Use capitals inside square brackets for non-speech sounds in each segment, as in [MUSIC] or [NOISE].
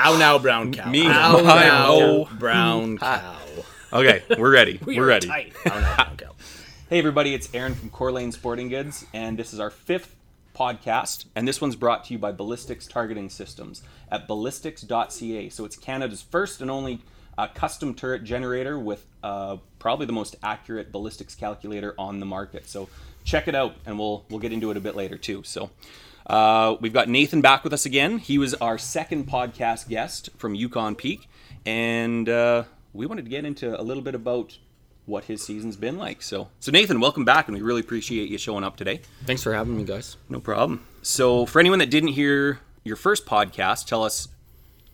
Ow now, brown cow. Me. Ow now, oh. brown [LAUGHS] cow. Okay, we're ready. [LAUGHS] We are are ready. tight. Ow now, brown cow. [LAUGHS] Hey, everybody, it's Aaron from Core Lane Sporting Goods, and this is our fifth podcast. And this one's brought to you by Ballistics Targeting Systems at ballistics.ca. So it's Canada's first and only uh, custom turret generator with uh, probably the most accurate ballistics calculator on the market. So check it out, and we'll we'll get into it a bit later too. So. Uh, we've got Nathan back with us again. He was our second podcast guest from Yukon Peak, and uh, we wanted to get into a little bit about what his season's been like. So, so Nathan, welcome back, and we really appreciate you showing up today. Thanks for having me, guys. No problem. So, for anyone that didn't hear your first podcast, tell us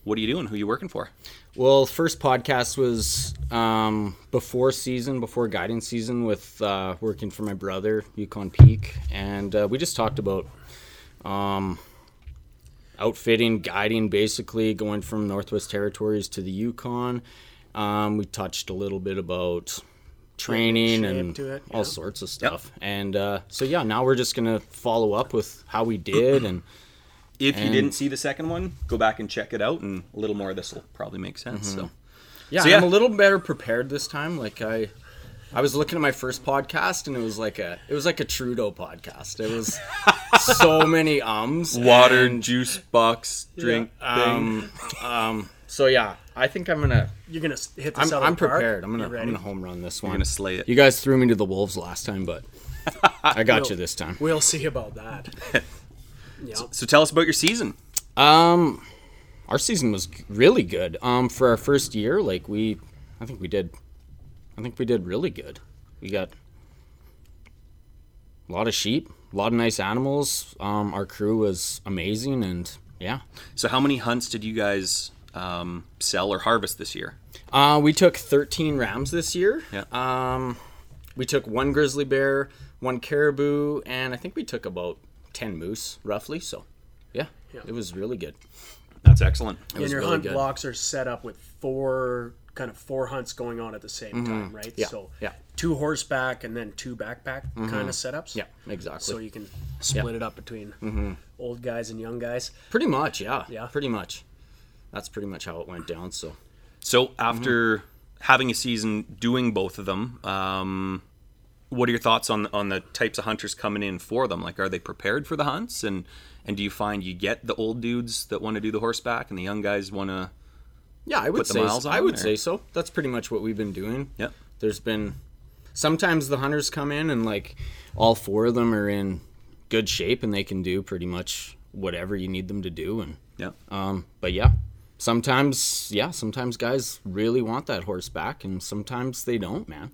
what are you doing? Who are you working for? Well, first podcast was um, before season, before guiding season, with uh, working for my brother, Yukon Peak, and uh, we just talked about um, outfitting, guiding, basically going from Northwest Territories to the Yukon. Um, we touched a little bit about training and to it, all yeah. sorts of stuff. And uh, so, yeah, now we're just gonna follow up with how we did and. If you didn't see the second one, go back and check it out, and a little more of this will probably make sense. So, Yeah, So, yeah. I'm a little better prepared this time. Like I, I was looking at my first podcast, and it was like a, it was like a Trudeau podcast. It was [LAUGHS] so many ums, water, and, juice box, drink thing. um, um. So yeah, I think I'm gonna. You're gonna hit the I'm, I'm park? prepared. I'm gonna, I'm gonna home run this You're one. gonna slay it. You guys threw me to the wolves last time, but [LAUGHS] I got We'll- you this time. We'll see about that. [LAUGHS] yeah. So, tell us about your season. Um, our season was really good. Um, for our first year, like we, I think we did, I think we did really good. We got a lot of sheep, a lot of nice animals. Um, our crew was amazing, and yeah, So, how many hunts did you guys um, sell or harvest this year? uh, we took 13 rams this year. Yeah. Um, we took one grizzly bear, one caribou, and I think we took about 10 moose, roughly. So, yeah, Yeah. it was really good. That's excellent. was and your really hunt good. blocks are set up with four kind of four hunts going on at the same time, right? Mm-hmm. Yeah, So yeah. two horseback and then two backpack kind of setups. Yeah, exactly. So you can split it up between old guys and young guys. Pretty much, yeah. Yeah. Pretty much. That's pretty much how it went down. So So after having a season doing both of them, um, what are your thoughts on on the types of hunters coming in for them? Like, are they prepared for the hunts? And and do you find you get the old dudes that want to do the horseback and the young guys want to? Yeah, I would Put the say miles I on, would or- say so. That's pretty much what we've been doing. Yeah. There's been sometimes the hunters come in and like all four of them are in good shape and they can do pretty much whatever you need them to do and Yeah. um but yeah. Sometimes yeah, sometimes guys really want that horse back and sometimes they don't, man.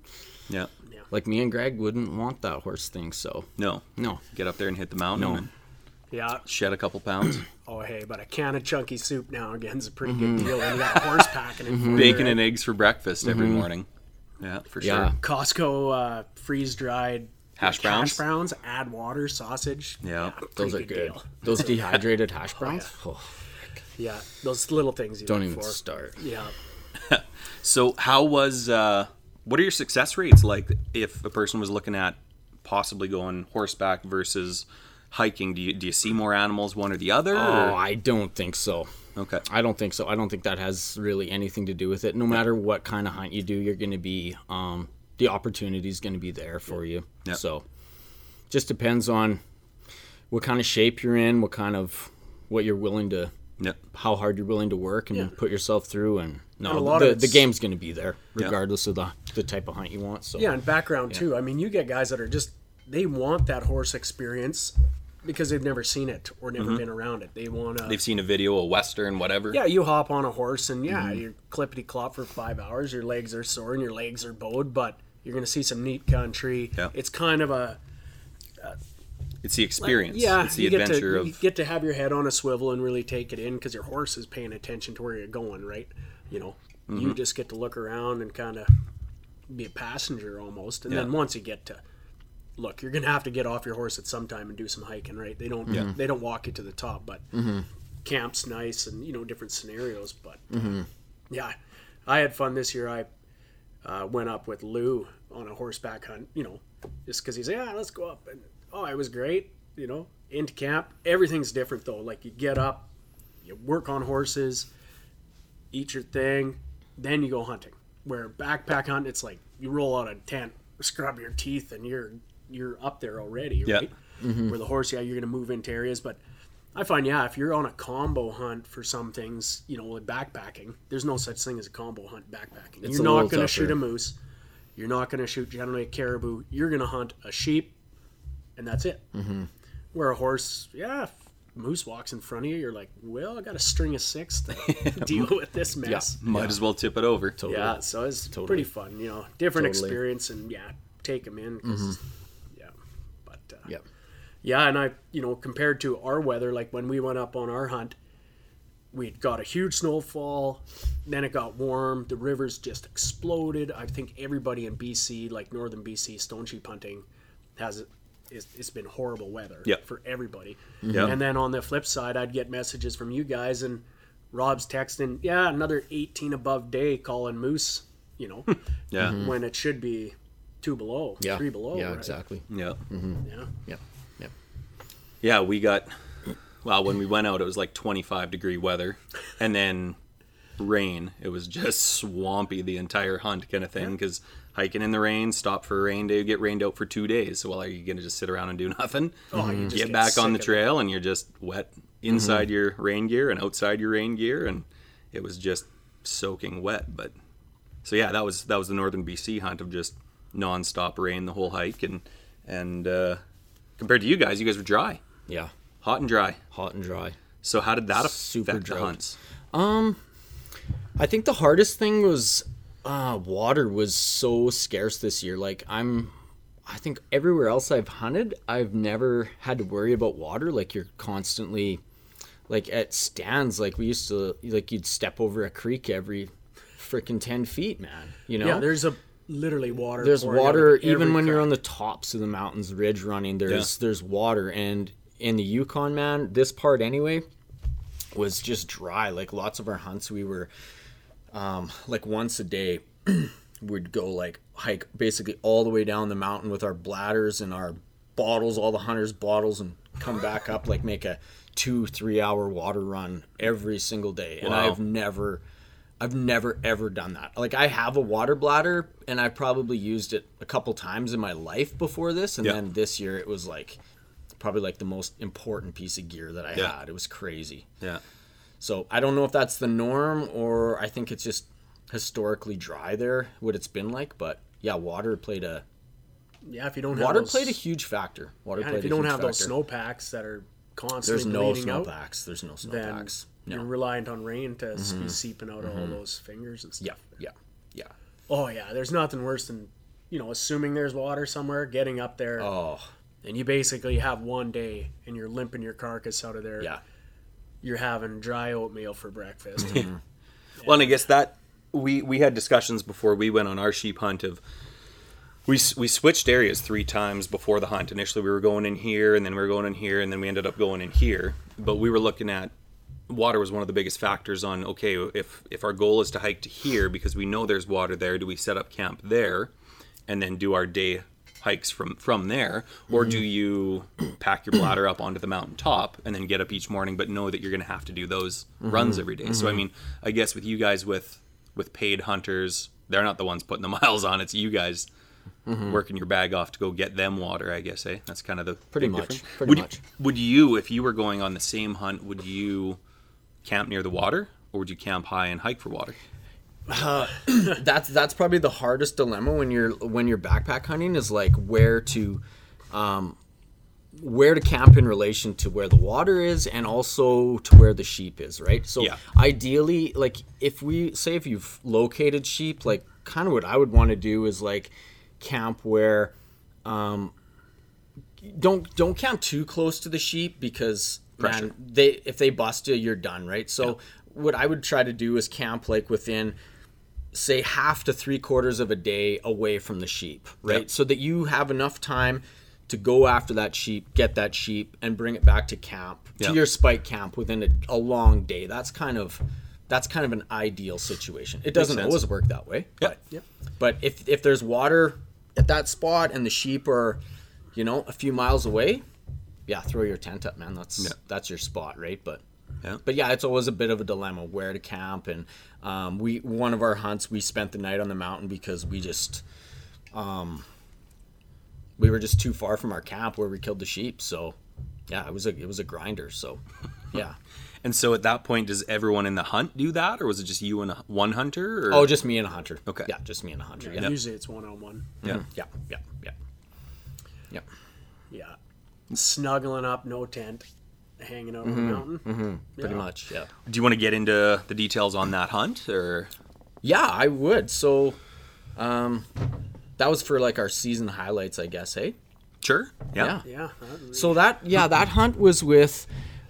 Yeah. Like me and Greg wouldn't want that horse thing, so No. no. Get up there and hit the mountain No. and Yeah. shed a couple pounds. [CLEARS THROAT] Oh hey, but a can of chunky soup now again is a pretty Mm-hmm. good deal when you got horse packing it. for Bacon and eggs for breakfast every morning. Yeah, for sure. Yeah. Costco uh, freeze dried Hash browns? Hash browns. Add water, sausage. Yeah. Those are pretty good. deal. [LAUGHS] Those dehydrated hash browns. Oh, Yeah, those little things you don't look even for. start. Yeah. [LAUGHS] So how was uh what are your success rates like if a person was looking at possibly going horseback versus hiking? Do you do you see more animals one or the other? Oh, or- I don't think so. okay. I don't think so. I don't think that has really anything to do with it. No matter what kind of hunt you do, you're going to be um, the opportunity is going to be there for you. Yeah. So, just depends on what kind of shape you're in, what kind of what you're willing to, Yep. how hard you're willing to work and Yeah. put yourself through. And no, And a lot the, of the game's going to be there regardless of the the type of hunt you want. So Yeah, and background too. I mean, you get guys that are just they want that horse experience because they've never seen it or never been around it. They want to. They've seen a video, a western, whatever. Yeah, you hop on a horse and yeah, Mm-hmm. you're clippity clop for five hours. Your legs are sore and your legs are bowed, but you're gonna see some neat country. Yeah. It's kind of a It's the experience. yeah. It's the adventure to of you get to have your head on a swivel and really take it in because your horse is paying attention to where you're going. Right. You know, Mm-hmm. you just get to look around and kind of be a passenger almost, and Yeah. then once you get to look, you're gonna have to get off your horse at some time and do some hiking, right? They don't they don't walk you to the top, but camp's nice and you know different scenarios. But uh, yeah, I had fun this year. I uh, went up with Lou on a horseback hunt, you know, just because he's yeah, let's go up and oh, it was great, you know, into camp. Everything's different though. Like you get up, you work on horses. eat your thing, then you go hunting. Where backpack hunt, it's like you roll out a tent, scrub your teeth, and you're you're up there already, Yeah. right? Where the horse, yeah, you're gonna move into areas, but I find, yeah, if you're on a combo hunt for some things, you know, like backpacking, there's no such thing as a combo hunt backpacking. It's you're not gonna tougher. shoot a moose. You're not gonna shoot generally a caribou. You're gonna hunt a sheep, and that's it. Mm-hmm. Where a horse, yeah, moose walks in front of you, you're like, well, I got a string of six to [LAUGHS] deal with this mess. Might as well tip it over. Totally. Yeah, so it's pretty fun, you know, different Totally. experience, and yeah, take them in. 'cause- Yeah, but uh, Yep. yeah, and I, you know, compared to our weather, like when we went up on our hunt, we got a huge snowfall, then it got warm, the rivers just exploded. I think everybody in BC, like northern BC, stone sheep hunting, has it's, it's been horrible weather Yeah. for everybody. Mm-hmm. Yeah. And then on the flip side, I'd get messages from you guys and Rob's texting, yeah, another 18 above day calling moose, you know, [LAUGHS] Yeah. Mm-hmm. when it should be two below, Yeah. three below. Yeah, right? exactly. Yeah. Mm-hmm. Yeah. Yep. Yep. Yeah, we got well, when we went out it was like 25 degree weather and then rain. It was just swampy the entire hunt kind of thing cuz hiking in the rain, stop for a rain day, get rained out for 2 days. So well, are you going to just sit around and do [LAUGHS] nothing? Oh, you mm-hmm. just get get back on the sick of it. trail and you're just wet inside mm-hmm. your rain gear and outside your rain gear and it was just soaking wet but so yeah that was that was the northern BC hunt of just non-stop rain the whole hike and and uh compared to you guys you guys were dry Yeah. hot and dry Hot and dry. so how did that affect Super the drought. hunts I think the hardest thing was uh, water was so scarce this year. Like I'm, I think everywhere else I've hunted, I've never had to worry about water. Like you're constantly, like at stands, like we used to, like you'd step over a creek every freaking ten feet, man. You know, Yeah, there's a literally water. there's water even every when you're on the tops of the mountains ridge running there's Yeah. there's water and in the yukon man this part anyway was just dry like lots of our hunts we were um like once a day [CLEARS THROAT] we'd go like hike basically all the way down the mountain with our bladders and our bottles all the hunters bottles and come back up like make a two three hour water run every single day and Wow. i've never I've never ever done that. Like I have a water bladder and I probably used it a couple times in my life before this and Yeah. then this year it was like probably like the most important piece of gear that I Yeah. had. It was crazy. yeah So I don't know if that's the norm or I think it's just historically dry there what it's been like, but yeah, water played a yeah, if you don't water have those, played a huge factor. Water yeah, played if you don't huge have those snow packs that are constantly There's no bleeding out, snowpacks. There's no then snowpacks. you're No. reliant on rain to be mm-hmm. seeping out all mm-hmm. those fingers and stuff. Yeah, yeah, yeah. Oh yeah, there's nothing worse than you know assuming there's water somewhere, getting up there, Oh, and you basically have one day and you're limping your carcass out of there. yeah. You're having dry oatmeal for breakfast. Mm-hmm. [LAUGHS] Well, and I guess that we we had discussions before we went on our sheep hunt of we we switched areas three times before the hunt. Initially, we were going in here, and then we were going in here, and then we ended up going in here. But we were looking at water was one of the biggest factors on okay if if our goal is to hike to here because we know there's water there, do we set up camp there, and then do our day hikes from from there? Or do mm-hmm. you pack your bladder up onto the mountain top and then get up each morning but know that you're going to have to do those mm-hmm. runs every day? So i mm-hmm. mean i guess with you guys with with paid hunters they're not the ones putting the [LAUGHS] miles on. It's you guys working your bag off to go get them water i guess eh that's kind of the Pretty much, difference. pretty would, much. would you if you were going on the same hunt would you camp near the water or would you camp high and hike for water [COUGHS] that's that's probably the hardest dilemma when you're when you're backpack hunting is like where to um where to camp in relation to where the water is and also to where the sheep is right so Yeah. ideally like if we say if you've located sheep like kind of what i would want to do is like camp where um don't don't camp too close to the sheep because Pressure. man, they if they bust you you're done right so what i would try to do is camp like within say half to three quarters of a day away from the sheep, right? Yep. So that you have enough time to go after that sheep, get that sheep, and bring it back to camp, Yep. to your spike camp within a, a long day. That's kind of that's kind of an ideal situation. It doesn't always work that way, Yeah. but Yep. but if if there's water at that spot and the sheep are, you know, a few miles away, yeah, throw your tent up, man. That's Yeah. that's your spot, right? But Yeah. But yeah, it's always a bit of a dilemma where to camp, and um, we one of our hunts we spent the night on the mountain because we just, um, we were just too far from our camp where we killed the sheep. So, yeah, it was a it was a grinder. So, [LAUGHS] yeah. And so at that point, does everyone in the hunt do that, or was it just you and a, one hunter? Or? Oh, just me and a hunter. Okay. Yeah, just me and a hunter. Yeah, Yeah. Usually it's one on one. yeah. Mm-hmm. Yeah. Yeah. Yeah. Yeah. Yeah. Snuggling up, no tent, hanging out on the mm-hmm. mountain. Mm-hmm. Pretty Yeah. much. Yeah. Do you want to get into the details on that hunt, or Yeah, I would. So, um, that was for like our season highlights, I guess. Hey. sure? Yeah. Yeah. that- So that yeah, that hunt was with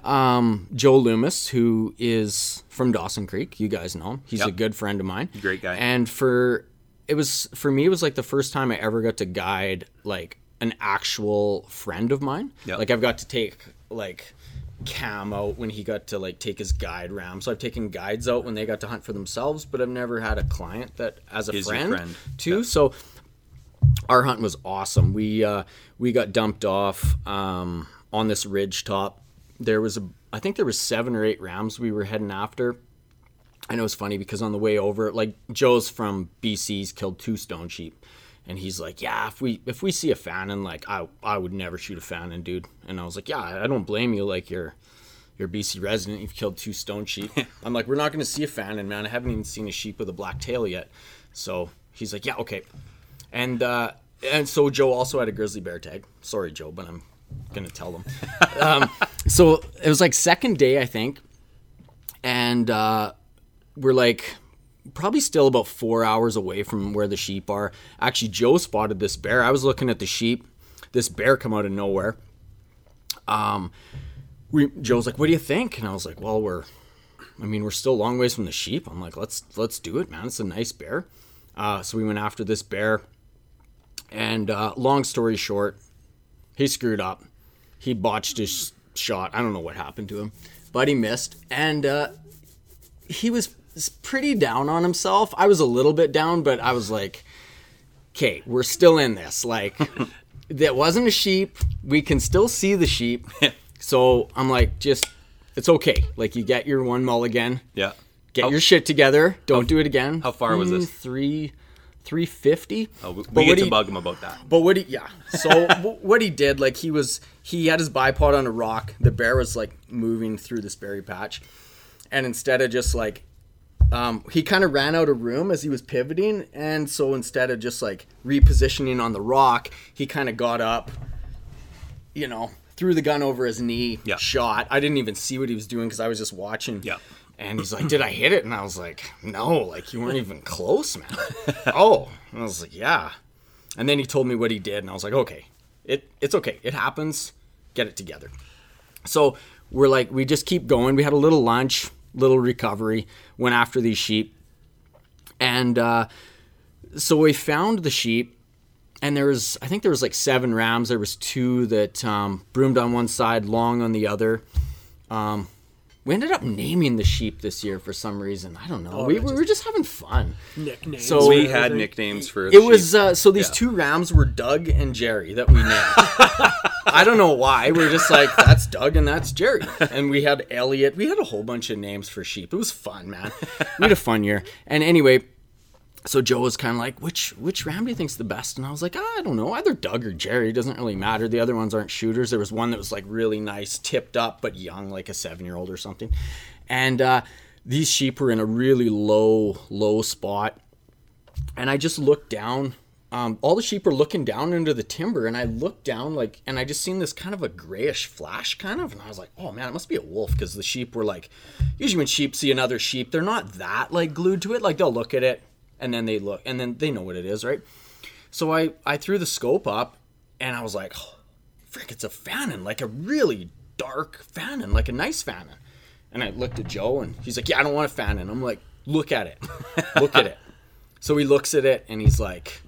um, Joe Loomis, who is from Dawson Creek. You guys know him. He's a good friend of mine. Great guy. And for it was for me, it was like the first time I ever got to guide like an actual friend of mine. Yep. Like I've got to take like Cam out when he got to like take his guide ram. So I've taken guides out when they got to hunt for themselves, but I've never had a client that as a Is friend, friend. too. So our hunt was awesome. We uh, we got dumped off um, on this ridge top. There was a, I think there was seven or eight rams we were heading after. And it was funny because on the way over, like Joe's from BC's killed two stone sheep, and he's like, "Yeah, if we if we see a fannin, like I I would never shoot a fannin, dude." And I was like, "Yeah, I don't blame you. Like you're you're a BC resident, you've killed two stone sheep." [LAUGHS] I'm like, "We're not going to see a fannin, man. I haven't even seen a sheep with a black tail yet." So he's like, "Yeah, okay." And uh, and so Joe also had a grizzly bear tag. Sorry, Joe, but I'm gonna tell them. [LAUGHS] um, so it was like second day, I think, and uh, we're like probably still about four hours away from where the sheep are. Actually, Joe spotted this bear. I was looking at the sheep. This bear come out of nowhere. Um, we Joe's like, "What do you think?" And I was like, "Well, we're, I mean, we're still a long ways from the sheep." I'm like, "Let's let's do it, man. It's a nice bear." Uh, so we went after this bear. And uh, long story short, he screwed up. He botched his shot. I don't know what happened to him, but he missed. And uh, he was pretty down on himself. I was a little bit down, but I was like, okay, we're still in this. Like, [LAUGHS] that wasn't a sheep. We can still see the sheep. [LAUGHS] so I'm like, just, it's okay. Like, you get your one mulligan. Yeah. Get How- your shit together. Don't do it again. how far was Mm, this? Three, three fifty. Oh, we, But what get to he- bug him about that. But what he, yeah. So [LAUGHS] what he did, like he was, he had his bipod on a rock. The bear was like moving through this berry patch, and instead of just like, um, he kind of ran out of room as he was pivoting, and so instead of just like repositioning on the rock, he kind of got up, you know, threw the gun over his knee, Yeah. shot. I didn't even see what he was doing because I was just watching. Yeah. And he's like, "Did I hit it?" And I was like, "No, like you weren't even close, man." [LAUGHS] oh, and I was like, "Yeah." And then he told me what he did, and I was like, "Okay, it it's okay. It happens. Get it together." So we're like, we just keep going. We had a little lunch, little recovery, went after these sheep, and uh, so we found the sheep. And there was, I think there was like seven rams. There was two that um, broomed on one side, long on the other. Um, we ended up naming the sheep this year for some reason. I don't know. we, we were just having fun. Nicknames. So- We we had Everything. nicknames for the It was uh, so these Yeah. two rams were Doug and Jerry that we named. I don't know why. We're just like that's Doug and that's Jerry, and we had Elliot. We had a whole bunch of names for sheep. It was fun, man. We had a fun year. And anyway, so Joe was kind of like, which which ram do you think's the best? And I was like, "Ah, I don't know, either Doug or Jerry. It doesn't really matter. The other ones aren't shooters. There was one that was like really nice, tipped up but young, like a seven year old or something. And uh, these sheep were in a really low low spot and I just looked down. Um, all the sheep were looking down into the timber, and I looked down like, and I just seen this kind of a grayish flash, kind of, and I was like, oh man, it must be a wolf because the sheep were like, usually when sheep see another sheep, they're not that like glued to it. Like they'll look at it, and then they look, and then they know what it is, right? So I I threw the scope up, and I was like, oh, frick, it's a fannin, like a really dark fannin, like a nice fannin. And I looked at Joe, and he's like, yeah, I don't want a fannin. I'm like, look at it, [LAUGHS] look at it. So he looks at it and he's like,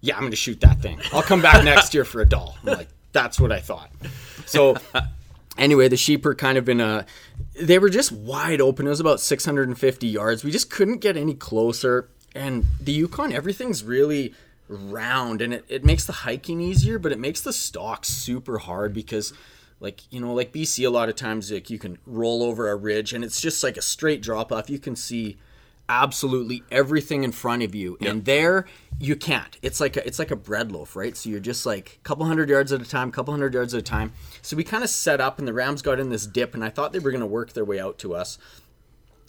"Yeah, I'm to shoot that thing. I'll come back next year for a Dall." I'm like, "That's what I thought." So anyway, the sheep are kind of in a they were just wide open. It was about 650 yards. We just couldn't get any closer. And the Yukon, everything's really round and it, it makes the hiking easier, but it makes the stalk super hard because like you know like BC a lot of times like you can roll over a ridge and it's just like a straight drop off you can see absolutely everything in front of you and there you can't. It's like a, it's like a bread loaf right? So you're just like a couple hundred yards at a time couple hundred yards at a time. So we kind of set up and the rams got in this dip and i thought they were going to work their way out to us.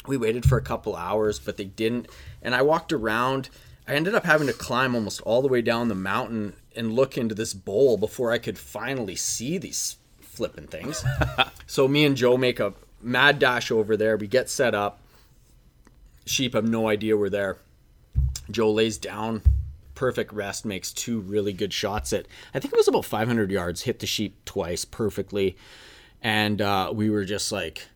We waited for a couple hours but they didn't and i walked around. I ended up having to climb almost all the way down the mountain and look into this bowl before i could finally see these flipping things. [LAUGHS] So me and joe make a mad dash over there. We get set up sheep have no idea we're there joe lays down perfect rest makes two really good shots at i think it was about 500 yards hit the sheep twice perfectly and uh, we were just like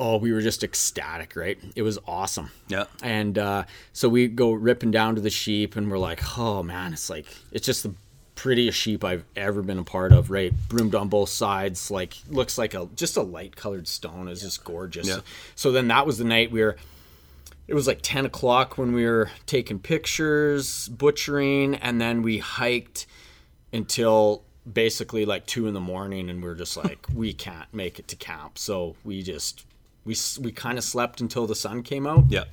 oh, we were just ecstatic, right? It was awesome. Yeah. And uh, so we go ripping down to the sheep, and we're like, oh man, it's like it's just the prettiest sheep I've ever been a part of, right? Broomed on both sides, like looks like a just a light colored stone. It's just gorgeous. Yeah. So then that was the night we were. It was like ten o'clock when we were taking pictures, butchering, and then we hiked until basically like two in the morning, and we are just like, [LAUGHS] we can't make it to camp. So we just we we kind of slept until the sun came out Yeah.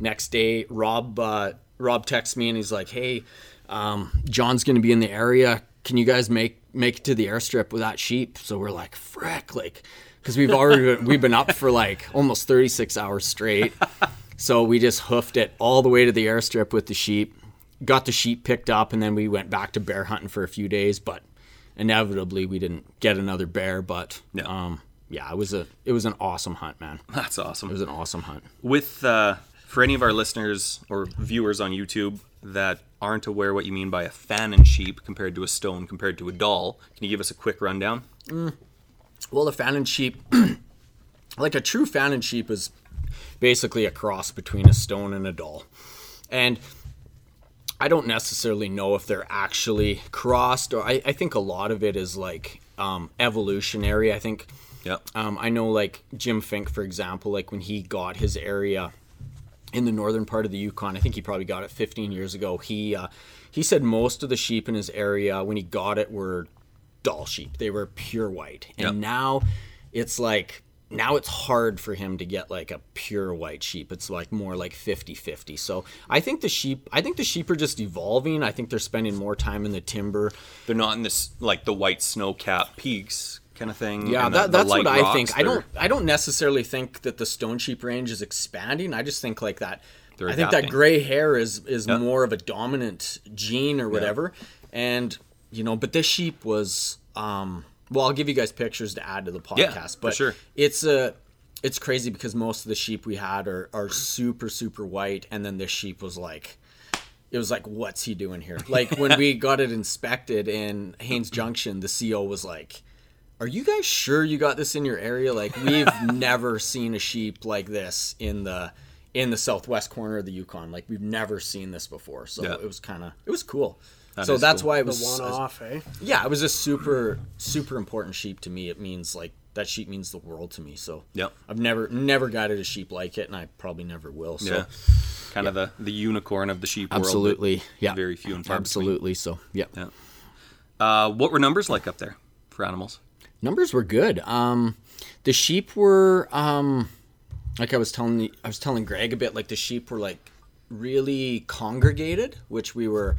next day rob uh, rob texts me and he's like hey um, john's gonna be in the area can you guys make make it to the airstrip with that sheep so we're like frick like because we've already been, we've been up for like almost 36 hours straight so we just hoofed it all the way to the airstrip with the sheep got the sheep picked up and then we went back to bear hunting for a few days but inevitably we didn't get another bear but Yeah. um yeah it was a it was an awesome hunt man That's awesome. it was an awesome hunt with uh, for any of our listeners or viewers on YouTube that aren't aware what you mean by a Fannin sheep compared to a stone compared to a Dall, can you give us a quick rundown? Well, the Fannin sheep, [CLEARS THROAT] like a true Fannin sheep, is basically a cross between a stone and a Dall. And I don't necessarily know if they're actually crossed, or I, I think a lot of it is like um, evolutionary. I think Yeah. um, I know, like Jim Fink, for example, like when he got his area in the northern part of the Yukon, I think he probably got it 15 years ago. He uh, he said most of the sheep in his area when he got it were Dall sheep. They were pure white, and Yep. now it's like now it's hard for him to get like a pure white sheep. It's like more like 50-50. So I think the sheep I think the sheep are just evolving. I think they're spending more time in the timber. They're not in this like the white snow capped peaks kind of thing. Yeah, the- that, the that's what I think. I They're- don't I don't necessarily think that the stone sheep range is expanding. I just think like that. I think that gray hair is is Yeah. more of a dominant gene or whatever. And you know, but this sheep was um well, I'll give you guys pictures to add to the podcast, Yeah, for but sure. it's a it's crazy because most of the sheep we had are are super super white and then this sheep was like it was like what's he doing here? [LAUGHS] Like when we got it inspected in Haines Junction, the CO was like are you guys sure you got this in your area? Like we've [LAUGHS] never seen a sheep like this in the in the southwest corner of the Yukon. Like we've never seen this before. So Yeah. it was kind of it was cool. That so that's cool. why it The was one off, eh? yeah, it was a super super important sheep to me. It means like that sheep means the world to me. So Yep. I've never never guided a sheep like it, and I probably never will. So Yeah. Kind of the the unicorn of the sheep world. absolutely, yeah, Very few and far absolutely. So yeah. Yeah. Uh, what were numbers like up there for animals? numbers were good. Um, the sheep were um, like I was telling the, I was telling Greg a bit. Like the sheep were like really congregated, which we were,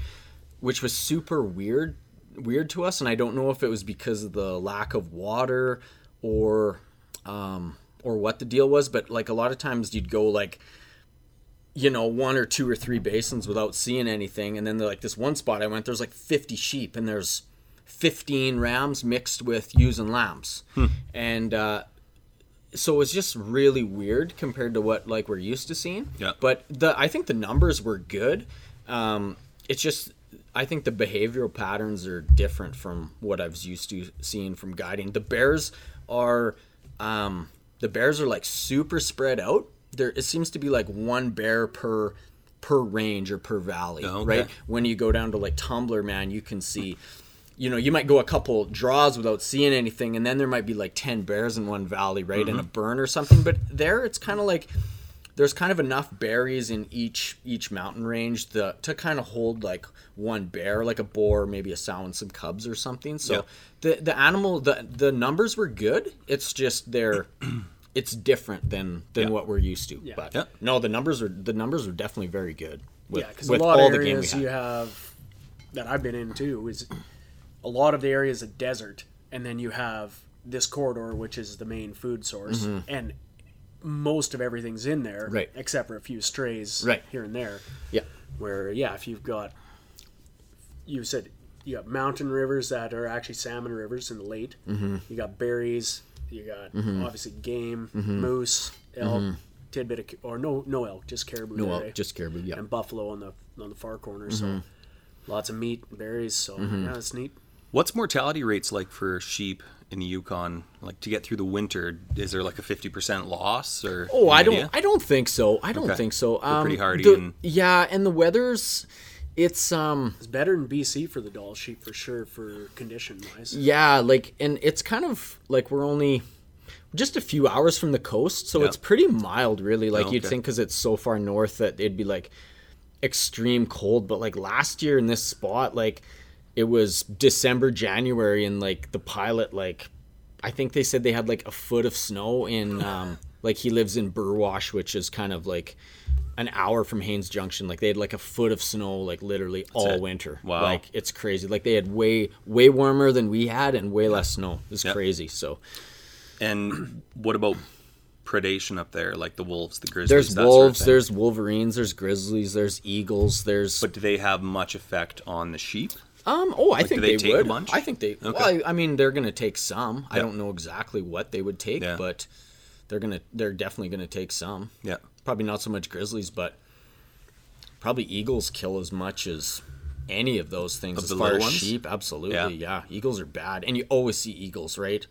which was super weird, weird to us. And I don't know if it was because of the lack of water or, um, or what the deal was. But like a lot of times you'd go like you know, one or two or three basins without seeing anything. And then like this one spot I went, there's like 50 sheep and there's 15 rams mixed with ewes and lambs. And uh, so it was just really weird compared to what like we're used to seeing. Yeah. But the I think the numbers were good. Um, it's just I think the behavioral patterns are different from what I was used to seeing from guiding. The bears are um, the bears are like super spread out. There it seems to be like one bear per per range or per valley, Oh, okay. right? When you go down to like Tumbler, man, you can see you know, you might go a couple draws without seeing anything, and then there might be like 10 bears in one valley, right? In a burn or something. But there, it's kind of like there's kind of enough berries in each each mountain range the, to kind of hold like one bear, like a boar, maybe a sow and some cubs or something. So Yeah. the the animal the the numbers were good. It's just they're [CLEARS THROAT] it's different than than Yeah. what we're used to. Yeah. But Yeah. no, the numbers are the numbers are definitely very good. With, yeah, because a lot all of the game areas you have that I've been in too is a lot of the areas a desert, and then you have this corridor which is the main food source, mm-hmm. and most of everything's in there, Mm-hmm. Right. Except for a few strays, Right. here and there. Yeah. Where yeah, if you've got you said you got mountain rivers that are actually salmon rivers in the late. Mm-hmm. You got berries. You got obviously game, moose, elk, tidbit of, or no no elk, just caribou. Mm-hmm. No, eh? just caribou. Yeah. and buffalo on the on the far corner. So Mm-hmm. lots of meat, berries. So yeah, it's neat. What's mortality rates like for sheep in the Yukon? Like to get through the winter, is there like a fifty percent loss or? Oh, I don't. idea? I don't think so. I don't Okay. think so. Um, pretty hardy the- and- yeah, and the weather's, it's um, It's better than BC for the Dall sheep for sure for condition wise. yeah, like, and it's kind of like we're only just a few hours from the coast, so Yeah. it's pretty mild, really. Like Oh, you'd think, because it's so far north that it'd be like extreme cold. But like last year in this spot, like it was December, January, and like the pilot, like I think they said they had like a foot of snow in, [LAUGHS] um, like he lives in Burwash, which is kind of like an hour from Haines Junction. Like they had like a foot of snow, like literally all it. winter. Wow. Like it's crazy. Like they had way way warmer than we had and way less snow. It's Yep. crazy. So And what about predation up there, like the wolves, the grizzlies? there's that sort of wolves, there's wolverines, there's grizzlies, there's eagles, there's But do they have much effect on the sheep? Um oh I think do they they, would. I think they Okay. well I, I mean they're gonna take some. I don't know exactly what they would take, Yeah. but they're gonna they're definitely gonna take some. Yeah. Probably not so much grizzlies, but probably eagles kill as much as any of those things Of as far as ones? sheep. Absolutely, Yeah. yeah. Eagles are bad, and you always see eagles, right?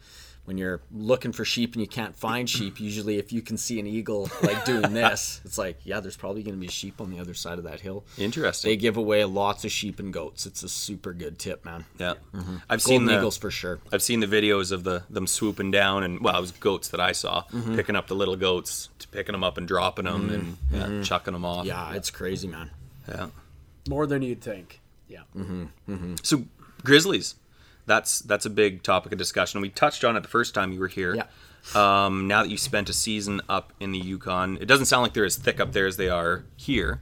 When you're looking for sheep and you can't find sheep, usually if you can see an eagle like doing [LAUGHS] this, it's like, yeah, there's probably going to be sheep on the other side of that hill. Interesting. They give away lots of sheep and goats. It's a super good tip, man. yeah. I've seen the eagles for sure. I've seen the videos of the them swooping down and well, it was goats that I saw Mm-hmm. picking up the little goats, picking them up and dropping them and yeah, chucking them off. Mm-hmm. Yeah, it's crazy, man. yeah. More than you'd think. Yeah. So grizzlies, that's that's a big topic of discussion. We touched on it the first time you were here. Yeah. Um, now that you spent a season up in the Yukon, it doesn't sound like they're as thick up there as they are here.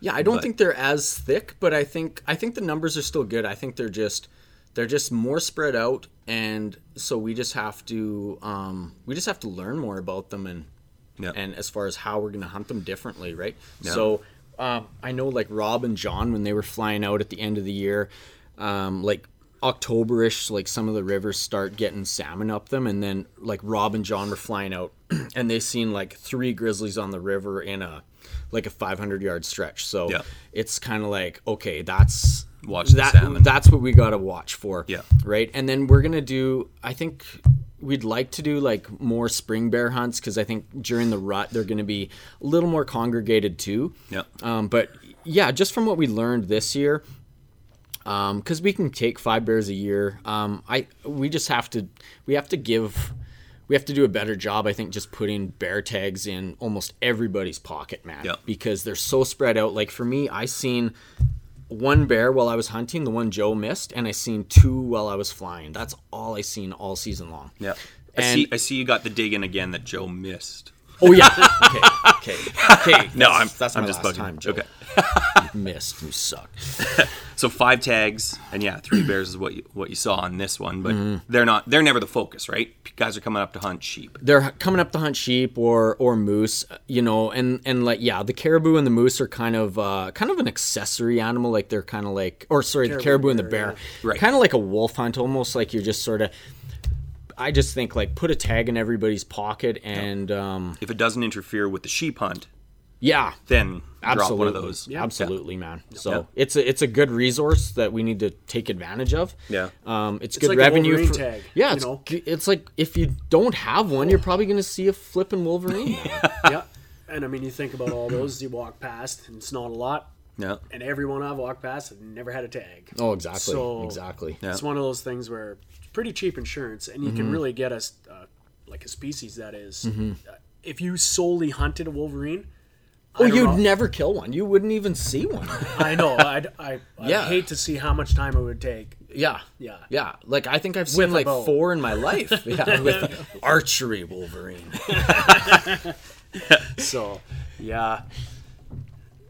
Yeah, I don't But- think they're as thick, but I think I think the numbers are still good. I think they're just they're just more spread out, and so we just have to um, we just have to learn more about them and Yeah. and as far as how we're gonna hunt them differently, right? Yeah. So um, I know like Rob and John when they were flying out at the end of the year, um, like Octoberish, like some of the rivers start getting salmon up them, and then like Rob and John were flying out, [CLEARS THROAT] and they seen like three grizzlies on the river in a like a 500 yard stretch. So Yeah. it's kind of like okay, that's Watch the that. salmon. That's what we got to watch for. Yeah. Right, and then we're gonna do. I think we'd like to do like more spring bear hunts because I think during the rut they're gonna be a little more congregated too. Yeah. Um, but yeah, just from what we learned this year, because we can take five bears a year, um, I we just have to we have to give we have to do a better job. I think just putting bear tags in almost everybody's pocket, man. Yeah. Because they're so spread out. Like for me, I seen one bear while I was hunting, the one Joe missed, and I seen two while I was flying. That's all I seen all season long. Yeah. I And- see I see you got the dig in again that Joe missed. Oh yeah. [LAUGHS] okay. Okay. Okay. No, That's- I'm that's I'm just last bugging. time, Joe. Okay. You [LAUGHS] missed. You suck. [LAUGHS] So five tags and yeah, three bears is what you what you saw on this one, but Mm-hmm. they're not they're never the focus, right? Guys are coming up to hunt sheep. they're coming up to hunt sheep or or moose you know and and like yeah the caribou and the moose are kind of uh kind of an accessory animal like they're kind of like or sorry the Caribou caribou and the bear, bear Right. kind of like a wolf hunt almost like you're just sort of i just think like put a tag in everybody's pocket and um If it doesn't interfere with the sheep hunt, yeah then drop absolutely one of those. Yeah. absolutely man so Yeah. it's a it's a good resource that we need to take advantage of Yeah. um it's, It's good like revenue for, tag, yeah you it's, know? it's like if you don't have one you're probably gonna see a flipping wolverine [LAUGHS] yeah. And I mean, you think about all those you walk past, and it's not a lot. Yeah. And everyone I've walked past have never had a tag. Oh, exactly. So- exactly. Yeah. It's one of those things where it's pretty cheap insurance, and you Mm-hmm. can really get us uh, like a species that is- uh, if you solely hunted a wolverine, Oh, you'd know. never kill one. You wouldn't even see one. [LAUGHS] I know. I'd, I I Yeah. hate to see how much time it would take. yeah. Yeah. Yeah. Like I think I've seen With like four in my life. [LAUGHS] Yeah. With archery Wolverine. [LAUGHS] So, yeah,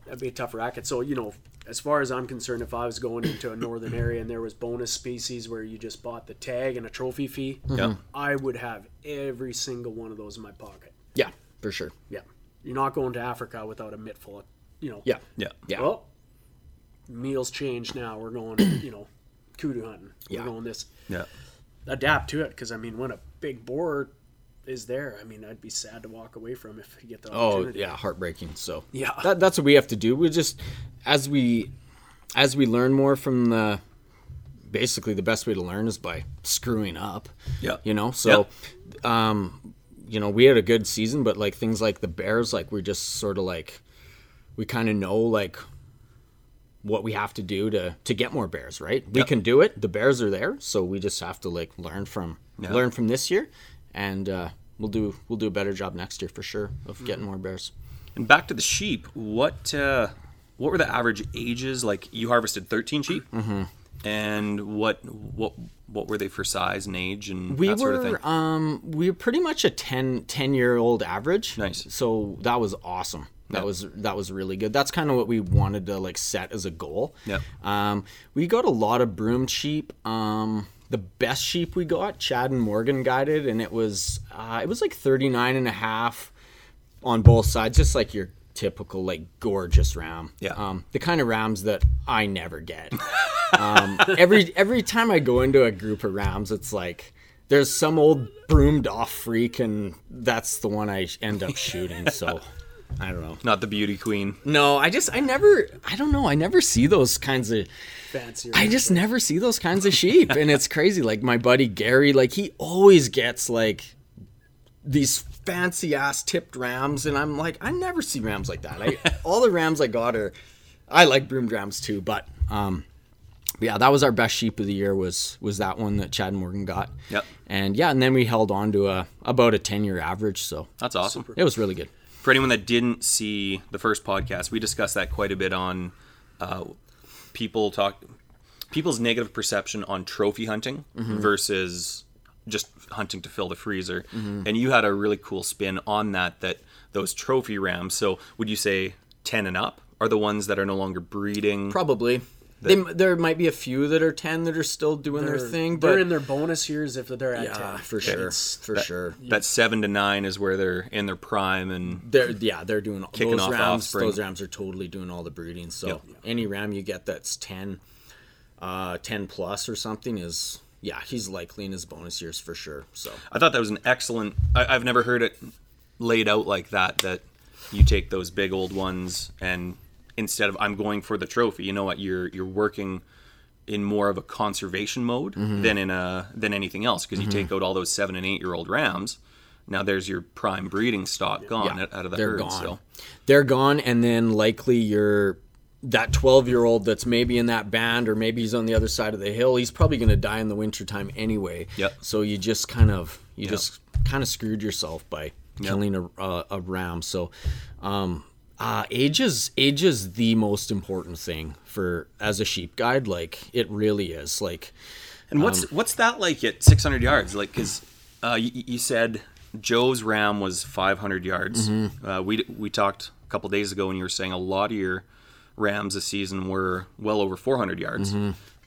that'd be a tough racket. So, you know, as far as I'm concerned, if I was going into a northern area and there was bonus species where you just bought the tag and a trophy fee, Yeah. I would have every single one of those in my pocket. Yeah, for sure. Yeah, you're not going to Africa without a mitt full of, you know. Yeah. Yeah. Yeah. Well, meals change now. We're going, [CLEARS THROAT] you know, kudu hunting. Yeah. We're going this. Yeah. Adapt to it because I mean, when a big boar is there, I mean, I'd be sad to walk away from if you get the opportunity. Oh yeah, heartbreaking. So Yeah. that, that's what we have to do. We just as we as we learn more from the basically the best way to learn is by screwing up. Yeah. You know, so um you know, we had a good season, but like things like the Bears, like we're just sort of like we kind of know like what we have to do to to get more bears, right? We Yep. can do it. The bears are there, so we just have to like learn from Yeah. learn from this year and uh we'll do we'll do a better job next year for sure of getting more bears. And back to the sheep. What uh, what were the average ages? Like you harvested 13 sheep, mm-hmm. And what what what were they for size and age and We that were sort of thing? um we were pretty much a 10 10 year old average. Nice. So that was awesome. That Yeah. was that was really good. That's kind of what we wanted to like set as a goal. Yeah. Um we got a lot of broom sheep. Um the best sheep we got, Chad and Morgan guided and it was uh, it was like 39 and a half on both sides just like your typical like gorgeous ram. Yeah. Um the kind of rams that I never get. um, every every time I go into a group of rams, it's like there's some old broomed off freak, and that's the one I end up shooting. So I don't know. Not the beauty queen. No, I just I never I don't know. I never see those kinds of. Fancier. I just never see those kinds of sheep, and it's crazy. Like my buddy Gary, like he always gets like these fancy ass tipped rams, and I'm like, I never see rams like that. I [LAUGHS] all the rams I got are, I like broomed rams too, but um, yeah, that was our best sheep of the year. Was was that one that Chad Morgan got? Yep. And yeah, and then we held on to a about a ten year average, so That's awesome. it was really good. For anyone that didn't see the first podcast, we discussed that quite a bit on uh, people talk people's negative perception on trophy hunting versus just hunting to fill the freezer. And you had a really cool spin on that. That those trophy rams. So would you say ten and up are the ones that are no longer breeding? Probably. They, there might be a few that are ten that are still doing their thing, they're but in their bonus years if they're at yeah, 10. for sure, It's- for sure. that seven to nine is where they're in their prime and They're yeah, they're doing Kicking those off rams. offspring. Those rams are totally doing all the breeding. So Yep. any ram you get that's 10, uh, 10 plus or something is yeah, he's likely in his bonus years for sure. So I thought that was an excellent. I, I've never heard it laid out like that. That you take those big old ones and instead of I'm going for the trophy, you know what? You're you're working in more of a conservation mode Mm-hmm. than in a than anything else because you take out all those seven and eight year old rams. Now there's your prime breeding stock gone yeah, out of the they're herd. gone. So They're gone, and then likely you're that 12 year old that's maybe in that band or maybe he's on the other side of the hill he's probably going to die in the wintertime anyway Yep. so you just kind of you just kind of screwed yourself by killing a, a, a ram so um uh, age is age is the most important thing for as a sheep guide like it really is like And what's what's that like at 600 yards? Like, because uh, you, you said Joe's ram was 500 yards. Uh, we we talked a couple days ago, and you were saying a lot of your rams this season were well over 400 yards.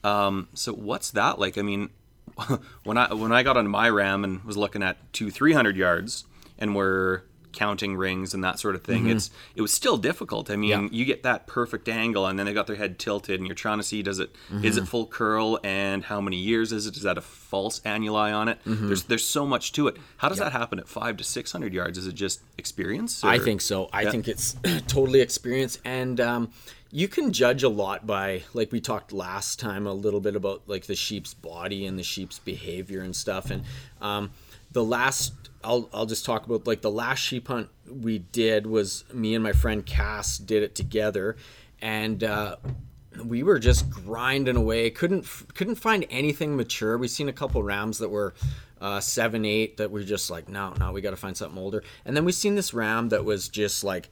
Um, so what's that like? I mean, [LAUGHS] when I when I got on my ram and was looking at two 300 yards, and we're counting rings and that sort of thing it's it was still difficult i mean Yeah. you get that perfect angle and then they got their head tilted and you're trying to see does it is it full curl and how many years is it is that a false annuli on it there's there's so much to it how does that happen at five to six hundred yards is it just experience I think so. I Yeah. think it's [CLEARS THROAT] totally experience, and um, you can judge a lot by, like we talked last time, a little bit about like the sheep's body and the sheep's behavior and stuff. And um, the last, I'll I'll just talk about like the last sheep hunt we did was me and my friend Cass did it together, and. Uh, we were just grinding away. couldn't couldn't find anything mature. We seen a couple rams that were uh, seven, eight that were just like, no, no, we got to find something older. And then we seen this ram that was just like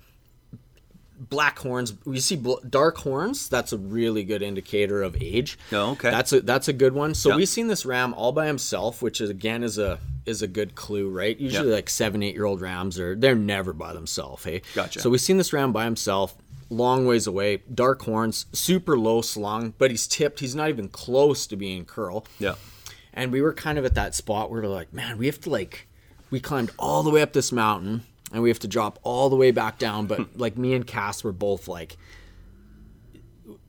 black horns. We see bl- dark horns. That's a really good indicator of age. Oh, okay. That's a that's a good one. So Yeah. we've seen this ram all by himself, which is again is a is a good clue, right? Usually Yeah. like seven eight year old rams are they're never by themselves. Hey, Gotcha. So we've seen this ram by himself, long ways away, dark horns, super low slung, but he's tipped. He's not even close to being curl. Yeah. And we were kind of at that spot where we're like, man, we have to like, we climbed all the way up this mountain and we have to drop all the way back down. But [LAUGHS] like me and Cass were both like,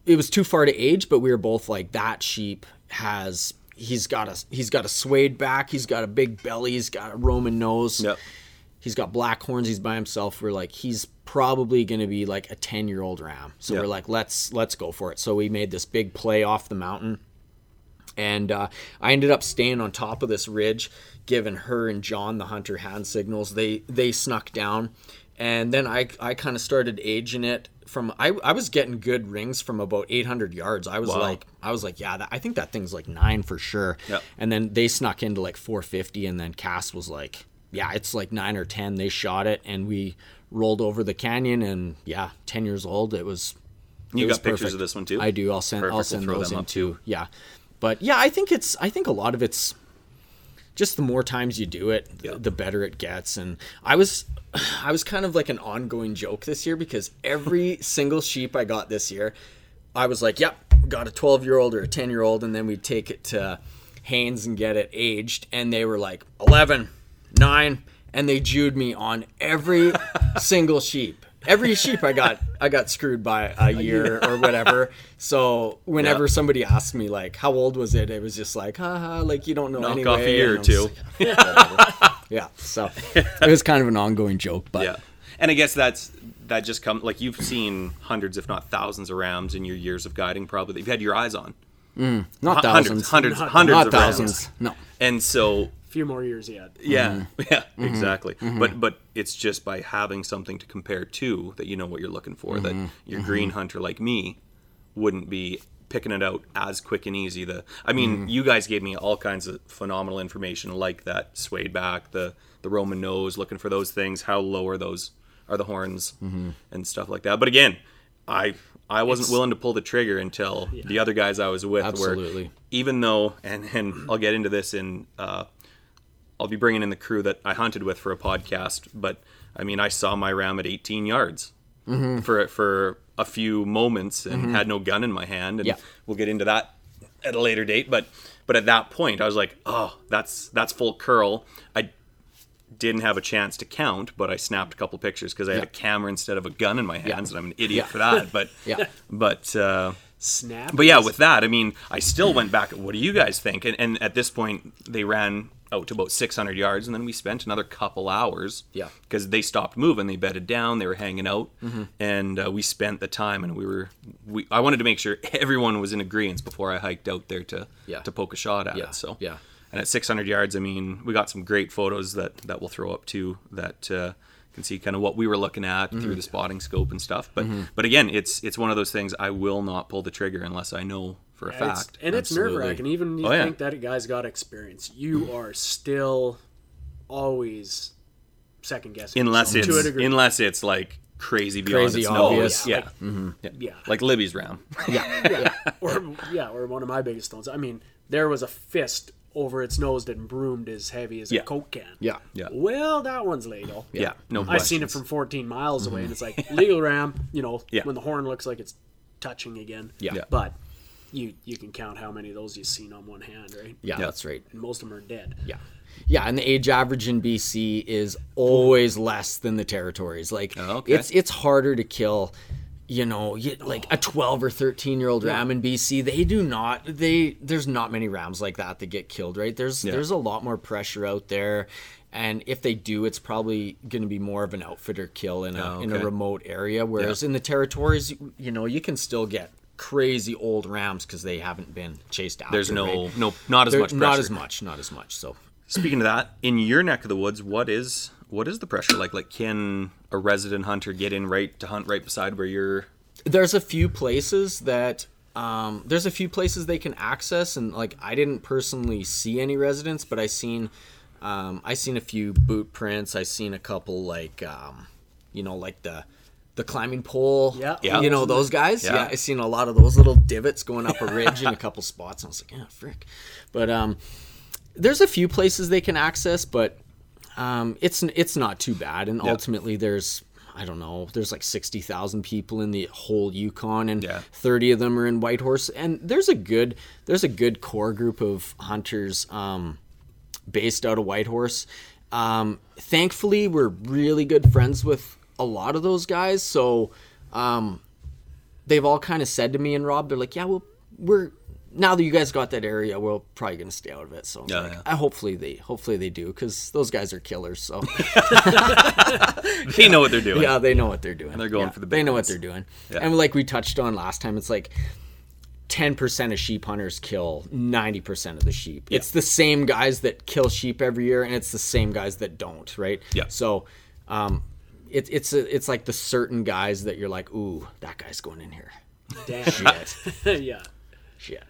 it was too far to age, but we were both like, that sheep has, he's got a, he's got a suede back, he's got a big belly, he's got a Roman nose. Yep. He's got black horns. He's by himself. We're like, he's probably going to be like a ten year old ram. So Yeah. we're like, let's let's go for it. So we made this big play off the mountain and uh, I ended up staying on top of this ridge, giving her and John the hunter hand signals. They they snuck down, and then I I kind of started aging it from I I was getting good rings from about 800 yards. I was Wow. like I was like yeah that, I think that thing's like nine for sure. Yeah. And then they snuck into like 450, and then Cass was like yeah it's like nine or ten. They shot it, and we rolled over the canyon, and yeah 10 years old. It was You it got was pictures perfect. of this one too? I do. I'll send. Perfect, I'll we'll send throw those them in too. Yeah, but yeah, I think it's. I think a lot of it's just the more times you do it, Yeah. the better it gets. And I was, [SIGHS] I was kind of like an ongoing joke this year because every single sheep I got this year, I was like, "Yep, got a 12 year old or a 10 year old," and then we'd take it to Haines and get it aged, and they were like 11, 9, and they Jewed me on every [LAUGHS] single sheep. Every sheep I got, I got screwed by a [LAUGHS] year or whatever. So whenever Yeah. somebody asked me like, "How old was it?" it was just like, "Haha, like you don't know Knock anyway." off a year or two. like, "Whatever." [LAUGHS] yeah. So it was kind of an ongoing joke, but Yeah, and I guess that's that just come like you've seen hundreds, if not thousands, of rams in your years of guiding, probably that you've had your eyes on. Mm, not Hundreds, thousands, hundreds, Not- hundreds not of rams. thousands. No. And so few more years yet. yeah, Mm-hmm. [LAUGHS] yeah, exactly. But but it's just by having something to compare to that you know what you're looking for. That Mm-hmm. your green hunter like me wouldn't be picking it out as quick and easy. The I mean, Mm-hmm. you guys gave me all kinds of phenomenal information like that suede back, the the Roman nose, looking for those things. How low are those? Are the horns Mm-hmm. and stuff like that? But again, I I wasn't willing to pull the trigger until the other guys I was with Absolutely. were even though and and I'll get into this in uh, I'll be bringing in the crew that I hunted with for a podcast, but I mean, I saw my ram at 18 yards Mm-hmm. for for a few moments and had no gun in my hand, and Yeah. we'll get into that at a later date. But but at that point, I was like, oh, that's that's full curl. I didn't have a chance to count, but I snapped a couple pictures because I had a camera instead of a gun in my hands, and I'm an idiot Yeah. for that. But [LAUGHS] Yeah. but. Uh, Snap. but yeah, with that, I mean, I still went back. What do you guys think? And, and at this point, they ran out to about 600 yards, and then we spent another couple hours. Yeah. Because they stopped moving, they bedded down, they were hanging out, and uh, we spent the time. And we were, we I wanted to make sure [LAUGHS] everyone was in agreement before I hiked out there to Yeah. to poke a shot at Yeah, it. So yeah. And at 600 yards, I mean, we got some great photos that that we'll throw up too. That. Uh, can see kind of what we were looking at Mm-hmm. through the spotting scope and stuff, but mm-hmm. but again, it's it's one of those things I will not pull the trigger unless I know for a Yeah, it's- fact. and it's nerve wracking. Even you Oh, yeah. think that guy's got experience, you mm-hmm. are still always second guessing. unless yourself it's to a degree. unless it's like crazy beyond Crazy its obvious. nose. Yeah. Like- mm-hmm. yeah. yeah. Like Libby's ram. [LAUGHS] yeah, or yeah, or one of my biggest stones. I mean, there was a fist over its nose that broomed as heavy as Yeah. a coke can. Yeah. Yeah. Well, that one's legal. Yeah. No I've seen it from 14 miles away, and it's like [LAUGHS] legal ram. You know, Mm-hmm. Yeah. when the horn looks like it's touching again. Yeah. Yeah. But you you can count how many of those you've seen on one hand, right? Yeah, Yeah. that's right. And most of them are dead. Yeah. Yeah, and the age average in BC is always less than the territories. Like Oh, okay. it's it's harder to kill, you know, you, like a 12 or 13 year old ram in BC. They do not they there's not many rams like that that get killed, right? There's Yeah. there's a lot more pressure out there. And if they do, it's probably going to be more of an outfitter kill in a Oh, in a remote area. Whereas in the territories, you- know, you can still get crazy old rams because they haven't been chased out. There's no no not as There- much pressure. not as much, not as much. So Speaking of that, in your neck of the woods, what is what is the pressure like? Like can a resident hunter get in right to hunt right beside where you're there's a few places that um, there's a few places they can access and like i didn't personally see any residents but i seen um, i seen a few boot prints i seen a couple like um, you know like the the climbing pole. Yeah. Yeah. You know those guys? Yeah. Yeah. I seen a lot of those little divots going up a ridge in a couple [LAUGHS] spots. And I was like, yeah, frick. But um, there's a few places they can access, but um, it's it's not too bad. And ultimately, there's I don't know, there's like sixty thousand people in the whole Yukon, and Yeah. thirty of them are in Whitehorse. And there's a good there's a good core group of hunters um, based out of Whitehorse. Um, thankfully, we're really good friends with a lot of those guys, so um, they've all kind of said to me and Rob, they're like, "Yeah, well, we're now that you guys got that area, we're probably gonna stay out of it." So Yeah, like, yeah. I hopefully they hopefully they do because those guys are killers. So [LAUGHS] They know what they're doing. yeah, they know what they're doing. they're going Yeah, for the They big know ones. what they're doing. Yeah. And like we touched on last time, it's like. 10% of sheep hunters kill 90% of the sheep. It's the same guys that kill sheep every year and it's the same guys that don't, right? Yeah. So um it, it's a, it's like the certain guys that you're like, "Ooh, that guy's going in here." Damn. Shit. [LAUGHS] yeah. Shit.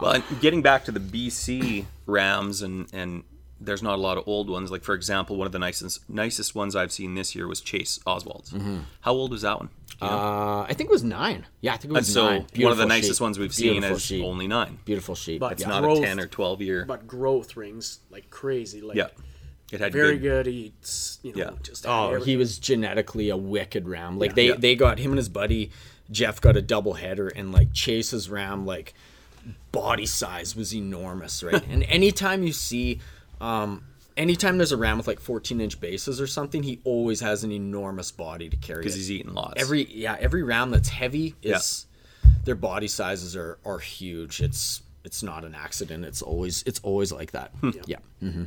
Well, getting back to the BC Rams, and and there's not a lot of old ones. Like for example, one of the nicest nicest ones I've seen this year was Chase Oswald's. How old was that one? You know? Uh, I think it was 9. Yeah, I think it was and so 9. one of the nicest sheep. ones we've seen Beautiful is sheep. only nine. Beautiful sheep. But It's Yeah. not Growth- a ten or twelve year. But growth rings like crazy. Like yeah, it had very good. good. Eats. You know, Yeah. just Oh, every- he was genetically a wicked ram. Like Yeah. they Yeah. they got him and his buddy Jeff got a double header, and like Chase's ram like body size was enormous, right? and anytime you see, um, anytime there's a ram with like 14 inch bases or something, he always has an enormous body to carry. because he's eating lots. every yeah every ram that's heavy is their body sizes are are huge. It's it's not an accident. It's always it's always like that. Yeah. Mm-hmm.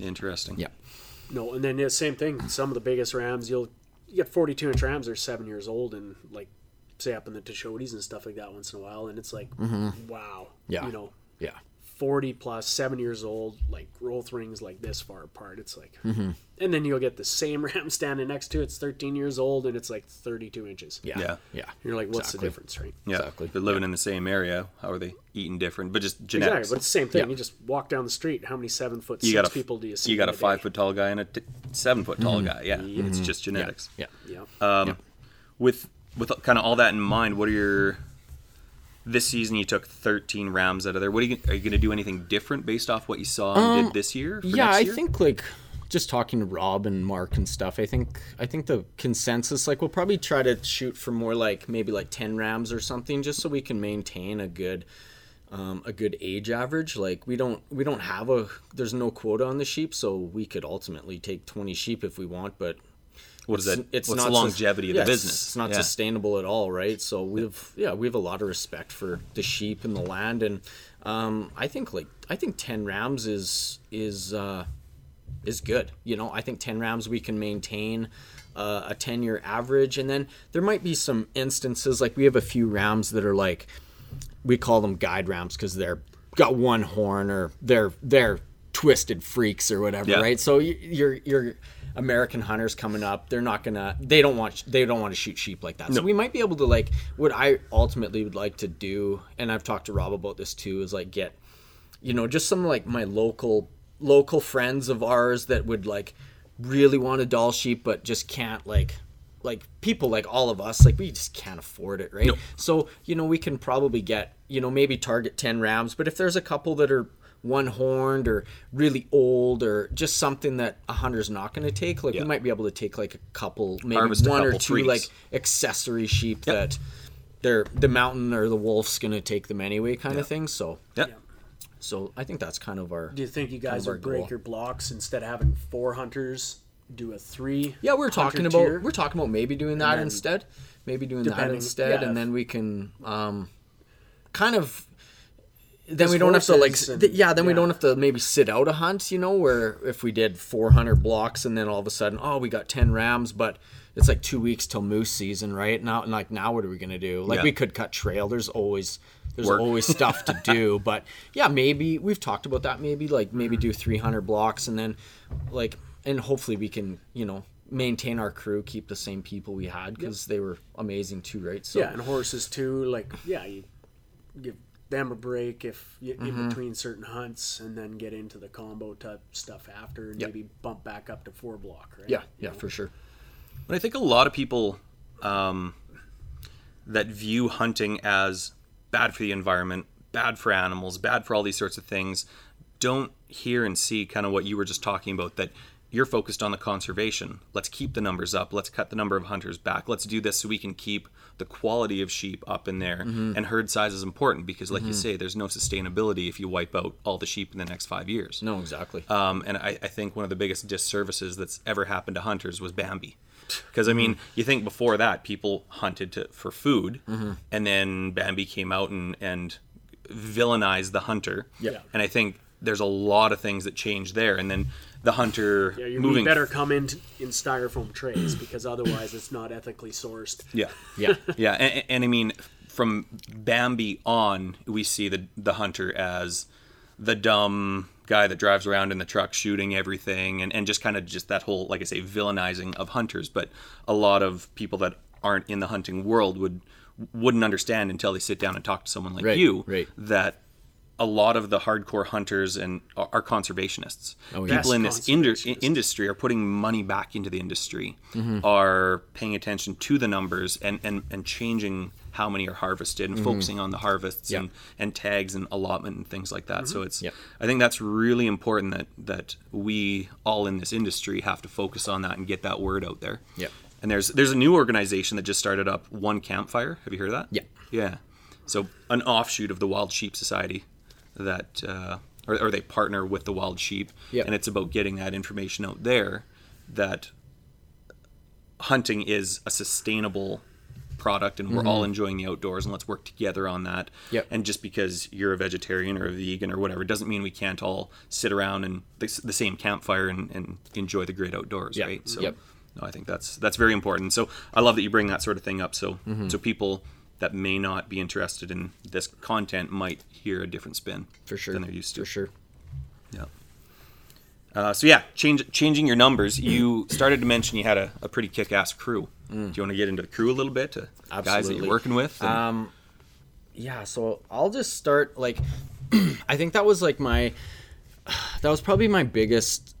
interesting. yeah. No, and then yeah, same thing. Some of the biggest rams, you'll you get 42 inch rams. They're seven years old, and like say up in the Tuchodis and stuff like that once in a while, and it's like, wow, Mm-hmm. Yeah. you know, Yeah. 40 plus, seven years old, like growth rings like this far apart. It's like, Mm-hmm. and then you'll get the same [LAUGHS] ram standing next to it. It's 13 years old, and it's like 32 inches. Yeah. Yeah. Yeah. You're like, what's Exactly. the difference, right? Yeah, Exactly. they're living in the same area. How are they eating different? But just genetics. Exactly, genetics. but it's the same thing. Yeah. You just walk down the street. How many seven foot you six got a people do you see? You got in a day? five foot tall guy and a t- seven foot tall Mm-hmm. guy. Yeah, it's just genetics. Yeah. Yeah. Um, With with kind of all that in mind, what are your this season? You took 13 Rams out of there. What are you are you going to do anything different based off what you saw and did this year? for Um, yeah next i think like just talking to rob and mark and stuff i think i think the consensus like we'll probably try to shoot for more like maybe like 10 rams or something just so we can maintain a good um, a good age average like we don't we don't have a there's no quota on the sheep so we could ultimately take 20 sheep if we want but What is that? it's What's not the sus- longevity of the it's- business? It's not Yeah. sustainable at all, right? So we've yeah we have a lot of respect for the sheep and the land, and um, I think like I think ten rams is is uh, is good. You know, I think ten rams we can maintain. Uh, a 10 year average and then there might be some instances like we have a few rams that are like we call them guide rams because they're got one horn or they're they're twisted freaks or whatever, Yeah. right? So y- your your American hunters coming up, they're not gonna they don't want they don't want to shoot sheep like that. So we might be able to like what I ultimately would like to do, and I've talked to Rob about this too, is like get you know just some like my local local friends of ours that would like really want a Dall sheep but just can't like like people like all of us like we just can't afford it right No. so you know we can probably get you know maybe target 10 rams but if there's a couple that are one horned or really old or just something that a hunter's not going to take like Yeah. we might be able to take like a couple maybe Harvest a one or two freaks. like accessory sheep that they're the mountain or the wolf's going to take them anyway kind of thing so Yeah. so i think that's kind of our Do you think you guys of our would break goal. your blocks instead of having four hunters? Do a three? Yeah, we're talking about tier? we're talking about maybe doing that instead. Maybe doing that instead, yeah, and then we can um, kind of. Then we don't have to like, and- th- yeah. Then we don't have to maybe sit out a hunt, you know. Where if we did 400 blocks and then all of a sudden, oh, we got 10 rams, but it's like two weeks till moose season, right? Now, and like now, what are we gonna do? Like Yeah. we could cut trail. There's always there's Work. always stuff to [LAUGHS] do, but yeah, maybe we've talked about that. Maybe like maybe do 300 blocks and then like and hopefully we can you know maintain our crew, keep the same people we had because they were amazing too, right? So Yeah, and horses too. Like, yeah, you give them a break if you, Mm-hmm. in between certain hunts, and then get into the combo type stuff after, and Yep. maybe bump back up to four block, right? yeah, yeah, for sure. But I think a lot of people um, that view hunting as bad for the environment, bad for animals, bad for all these sorts of things, don't hear and see kind of what you were just talking about that you're focused on the conservation. Let's keep the numbers up. Let's cut the number of hunters back. Let's do this so we can keep the quality of sheep up in there. Mm-hmm. And herd size is important because, like you say, there's no sustainability if you wipe out all the sheep in the next five years. No, exactly. Um, and I, I think one of the biggest disservices that's ever happened to hunters was Bambi. Because I mean, you think before that people hunted to, for food, and then Bambi came out and and villainized the hunter. Yeah. And I think there's a lot of things that changed there, and then the hunter Yeah, your moving better come in in styrofoam trays because otherwise it's not ethically sourced. Yeah. [LAUGHS] yeah. yeah, and, and I mean, from Bambi on, we see the the hunter as the dumb guy that drives around in the truck shooting everything, and, and just kind of just that whole, like I say, villainizing of hunters. But a lot of people that aren't in the hunting world would wouldn't understand until they sit down and talk to someone like Right, you right. that a lot of the hardcore hunters and are are conservationists. Oh, yeah. People in this indu- industry are putting money back into the industry, Mm-hmm. are paying attention to the numbers and, and, and changing how many are harvested and focusing on the harvests Mm-hmm. Yeah. and, and tags and allotment and things like that. So it's Yep. I think that's really important that that we all in this industry have to focus on that and get that word out there. Yep. And there's there's a new organization that just started up, One Campfire. Have you heard of that? Yeah. Yeah. So an offshoot of the Wild Sheep Society that uh, or, or they partner with the wild sheep Yep. and it's about getting that information out there that hunting is a sustainable product and we're all enjoying the outdoors and let's work together on that Mm-hmm. Yep. and just because you're a vegetarian or a vegan or whatever doesn't mean we can't all sit around and the, the same campfire and, and enjoy the great outdoors Yep. right so no, I think that's that's very important. So I love that you bring that sort of thing up. So Mm-hmm. so people that may not be interested in this content might hear a different spin For sure. than they're used to. For sure. Yeah. Uh, so yeah, change, changing your numbers. You [CLEARS THROAT] started to mention you had a, a pretty kick-ass crew. Do you want to get into the crew a little bit? To guys that Mm. You're working with. and- Um, yeah, so I'll just start like [CLEARS THROAT] I think that was like my [SIGHS] that was probably my biggest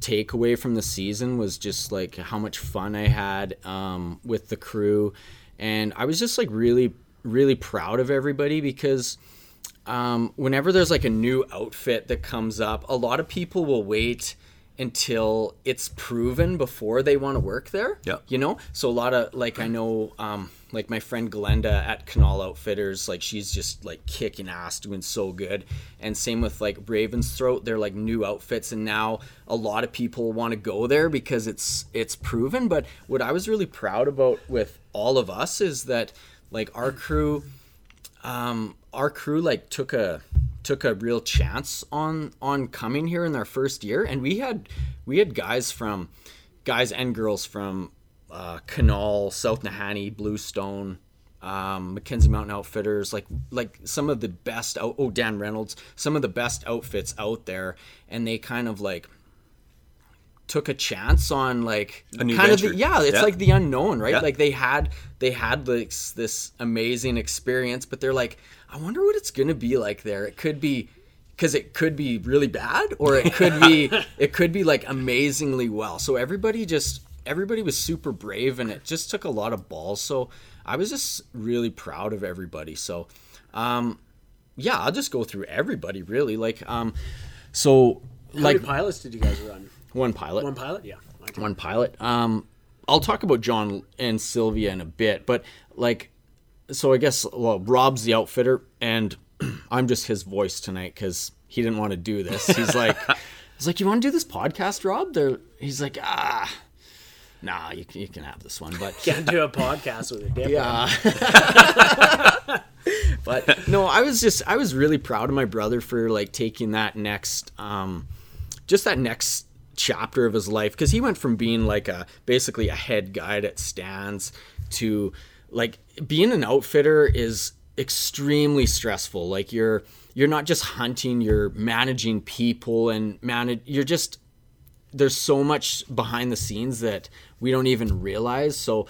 takeaway from the season was just like how much fun I had um, with the crew, and I was just like really really proud of everybody because um, whenever there's like a new outfit that comes up, a lot of people will wait until it's proven before they want to work there. Yeah. You know? So a lot of like I know um like my friend Glenda at Canal Outfitters, like she's just like kicking ass, doing so good. And same with like Raven's Throat, they're like new outfits and now a lot of people want to go there because it's it's proven. But what I was really proud about with all of us is that like our crew um, our crew like took a took a real chance on on coming here in their first year, and we had we had guys from guys and girls from uh, Canal, South Nahanni, Bluestone, um, Mackenzie Mountain Outfitters, like like some of the best out. Oh, Dan Reynolds, some of the best outfits out there, and they kind of like took a chance on like A new kind of the, yeah it's Yeah. like the unknown right? Yeah. like they had they had this this amazing experience but they're like i wonder what it's gonna be like there. It could be because it could be really bad or it could be [LAUGHS] it could be like amazingly well. So everybody just everybody was super brave and it just took a lot of balls. So i was just really proud of everybody. So um yeah i'll just go through everybody really. Like um so How like many pilots did you guys run? One pilot One pilot? Yeah. One pilot. Um, I'll talk about John and Sylvia in a bit, but like, so I guess well, Rob's the outfitter, and [CLEARS THROAT] I'm just his voice tonight because he didn't want to do this. He's like, [LAUGHS] he's like, you want to do this podcast, Rob? They're, he's like, ah, nah, you can, you can have this one, but [LAUGHS] Can't do a podcast with a dip. yeah. [LAUGHS] but no, I was just I was really proud of my brother for like taking that next um just that next chapter of his life cuz he went from being like a basically a head guide at Stan's to like being an outfitter is extremely stressful. Like you're you're not just hunting, you're managing people and manage you're just there's so much behind the scenes that we don't even realize. So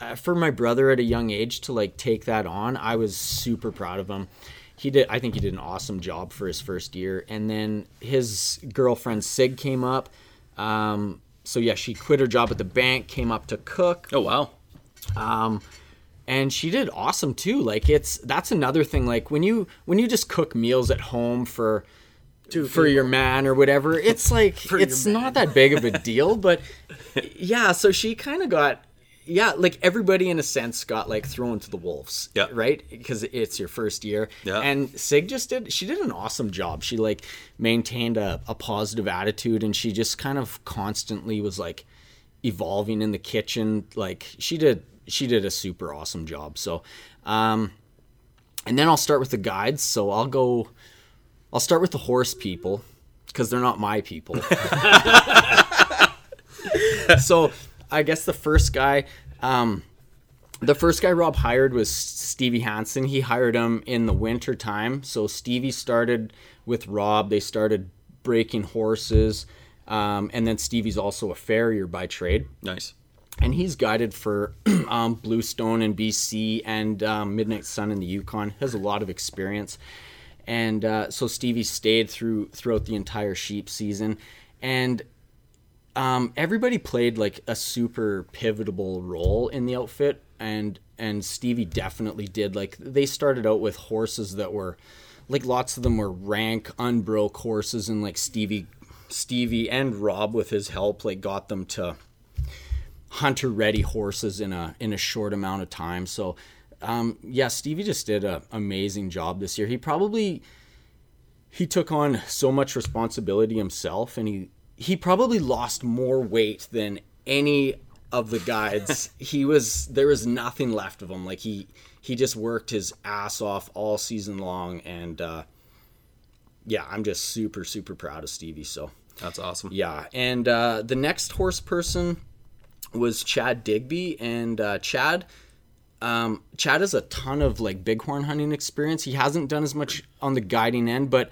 uh, for my brother at a young age to like take that on, I was super proud of him. He did I think he did an awesome job for his first year. And then his girlfriend Sig came up. Um, so yeah, she quit her job at the bank, came up to cook oh wow. Um, and she did awesome too. Like it's that's another thing. Like when you when you just cook meals at home for Two for your man or whatever, it's like [LAUGHS] it's not that big of a deal. But [LAUGHS] yeah, so she kind of got yeah, like everybody in a sense got like thrown to the wolves. Yeah. Right? Because it's your first year. Yeah. And Sig just did she did an awesome job. She like maintained a, a positive attitude and she just kind of constantly was like evolving in the kitchen. Like she did she did a super awesome job. So um and then I'll start with the guides. So I'll go I'll start with the horse people because they're not my people. [LAUGHS] [LAUGHS] so I guess the first guy, um, the first guy Rob hired was Stevie Hansen. He hired him in the winter time. So Stevie started with Rob. They started breaking horses. Um, and then Stevie's also a farrier by trade Nice. and he's guided for [CLEARS THROAT] um, Bluestone in BC and um, Midnight Sun in the Yukon. Has a lot of experience, and uh, so Stevie stayed through throughout the entire sheep season, and um, everybody played like a super pivotal role in the outfit, and and Stevie definitely did. Like they started out with horses that were, like lots of them were rank unbroke horses, and like Stevie, Stevie and Rob with his help like got them to hunter ready horses in a in a short amount of time. So um, yeah, Stevie just did an amazing job this year. He probably he took on so much responsibility himself, and he he probably lost more weight than any of the guides. [LAUGHS] he was there was nothing left of him. Like he he just worked his ass off all season long, and uh, yeah, I'm just super super proud of Stevie. So. That's awesome. Yeah, and uh, the next horse person was Chad Digby, and uh, Chad, um, Chad has a ton of like bighorn hunting experience. He hasn't done as much on the guiding end, but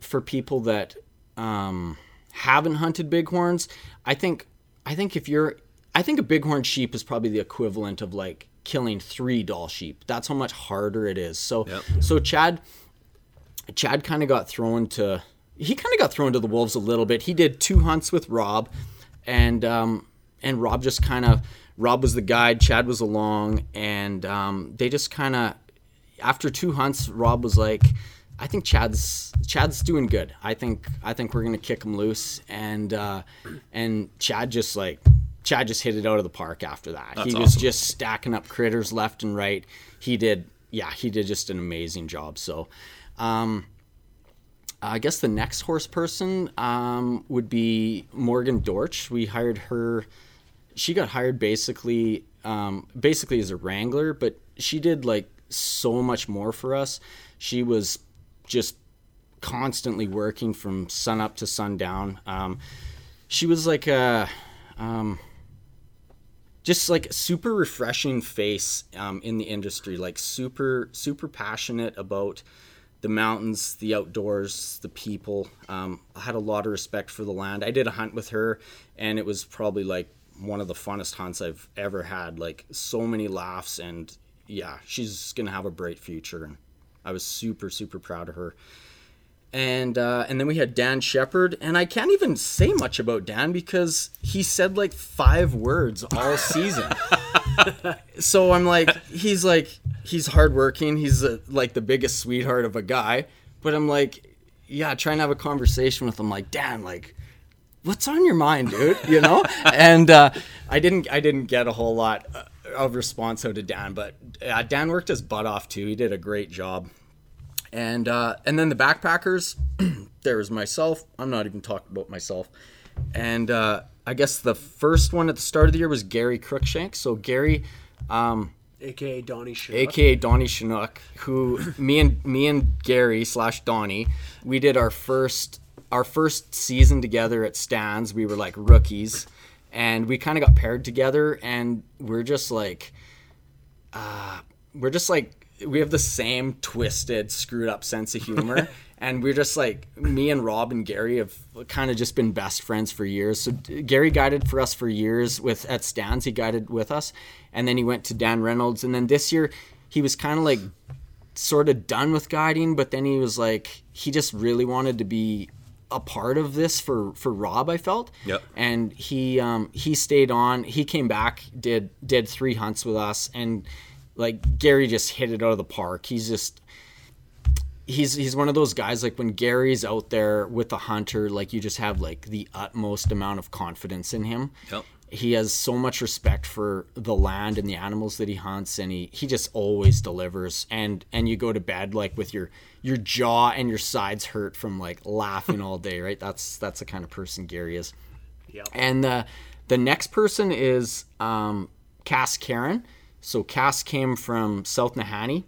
for people that um, haven't hunted bighorns, I think I think if you're, I think a bighorn sheep is probably the equivalent of like killing three Dall sheep. That's how much harder it is. So, Yep. so Chad, Chad kind of got thrown to he kind of got thrown to the wolves a little bit. He did two hunts with Rob, and um, and Rob just kind of Rob was the guide, Chad was along, and um, they just kind of after two hunts, Rob was like, I think Chad's Chad's doing good. I think I think we're gonna kick him loose, and uh, and Chad just like Chad just hit it out of the park after that. he was awesome. just stacking up critters left and right. He did, yeah, he did just an amazing job. So. Um, I guess the next horse person um, would be Morgan Dortch. We hired her. She got hired basically, um, basically as a wrangler, but she did like so much more for us. She was just constantly working from sun up to sundown. Um, she was like a, um, just like super refreshing face um, in the industry. Like super, super passionate about the mountains, the outdoors, the people. Um, I had a lot of respect for the land. I did a hunt with her, and it was probably like one of the funnest hunts I've ever had. Like so many laughs, and yeah, she's gonna have a bright future. And I was super, super proud of her. And uh, and then we had Dan Shepard, and I can't even say much about Dan because he said like five words all season. [LAUGHS] so I'm like, he's like, he's hardworking. He's a, like the biggest sweetheart of a guy. But I'm like, yeah, trying to have a conversation with him, like, Dan, like, what's on your mind, dude? You know? [LAUGHS] and uh, I didn't, I didn't get a whole lot of response out of Dan, but uh, Dan worked his butt off too. He did a great job. And uh, and then the backpackers, [CLEARS THROAT] there was myself. I'm not even talking about myself. And uh, I guess the first one at the start of the year was Gary Crookshank. So Gary, um, aka Donnie Chinook. aka Donnie Chinook, who [LAUGHS] me and me and Gary slash Donnie, we did our first our first season together at Stan's. We were like rookies, and we kind of got paired together, and we're just like, uh, we're just like we have the same twisted, screwed up sense of humor. [LAUGHS] And we're just like me and Rob and Gary have kind of just been best friends for years. So Gary guided for us for years with at Stan's. He guided with us, and then he went to Dan Reynolds. And then this year, he was kind of like sort of done with guiding, but then he was like he just really wanted to be a part of this for for Rob. I felt. Yep. And he um, he stayed on. He came back, did did three hunts with us, and like Gary just hit it out of the park. He's just he's he's one of those guys like when Gary's out there with a hunter, like you just have like the utmost amount of confidence in him. Yep. He has so much respect for the land and the animals that he hunts, and he he just always delivers. And and you go to bed like with your your jaw and your sides hurt from like laughing all day, right? That's that's the kind of person Gary is. Yep. And the the next person is um, Cass Karen. So Cass came from South Nahanni,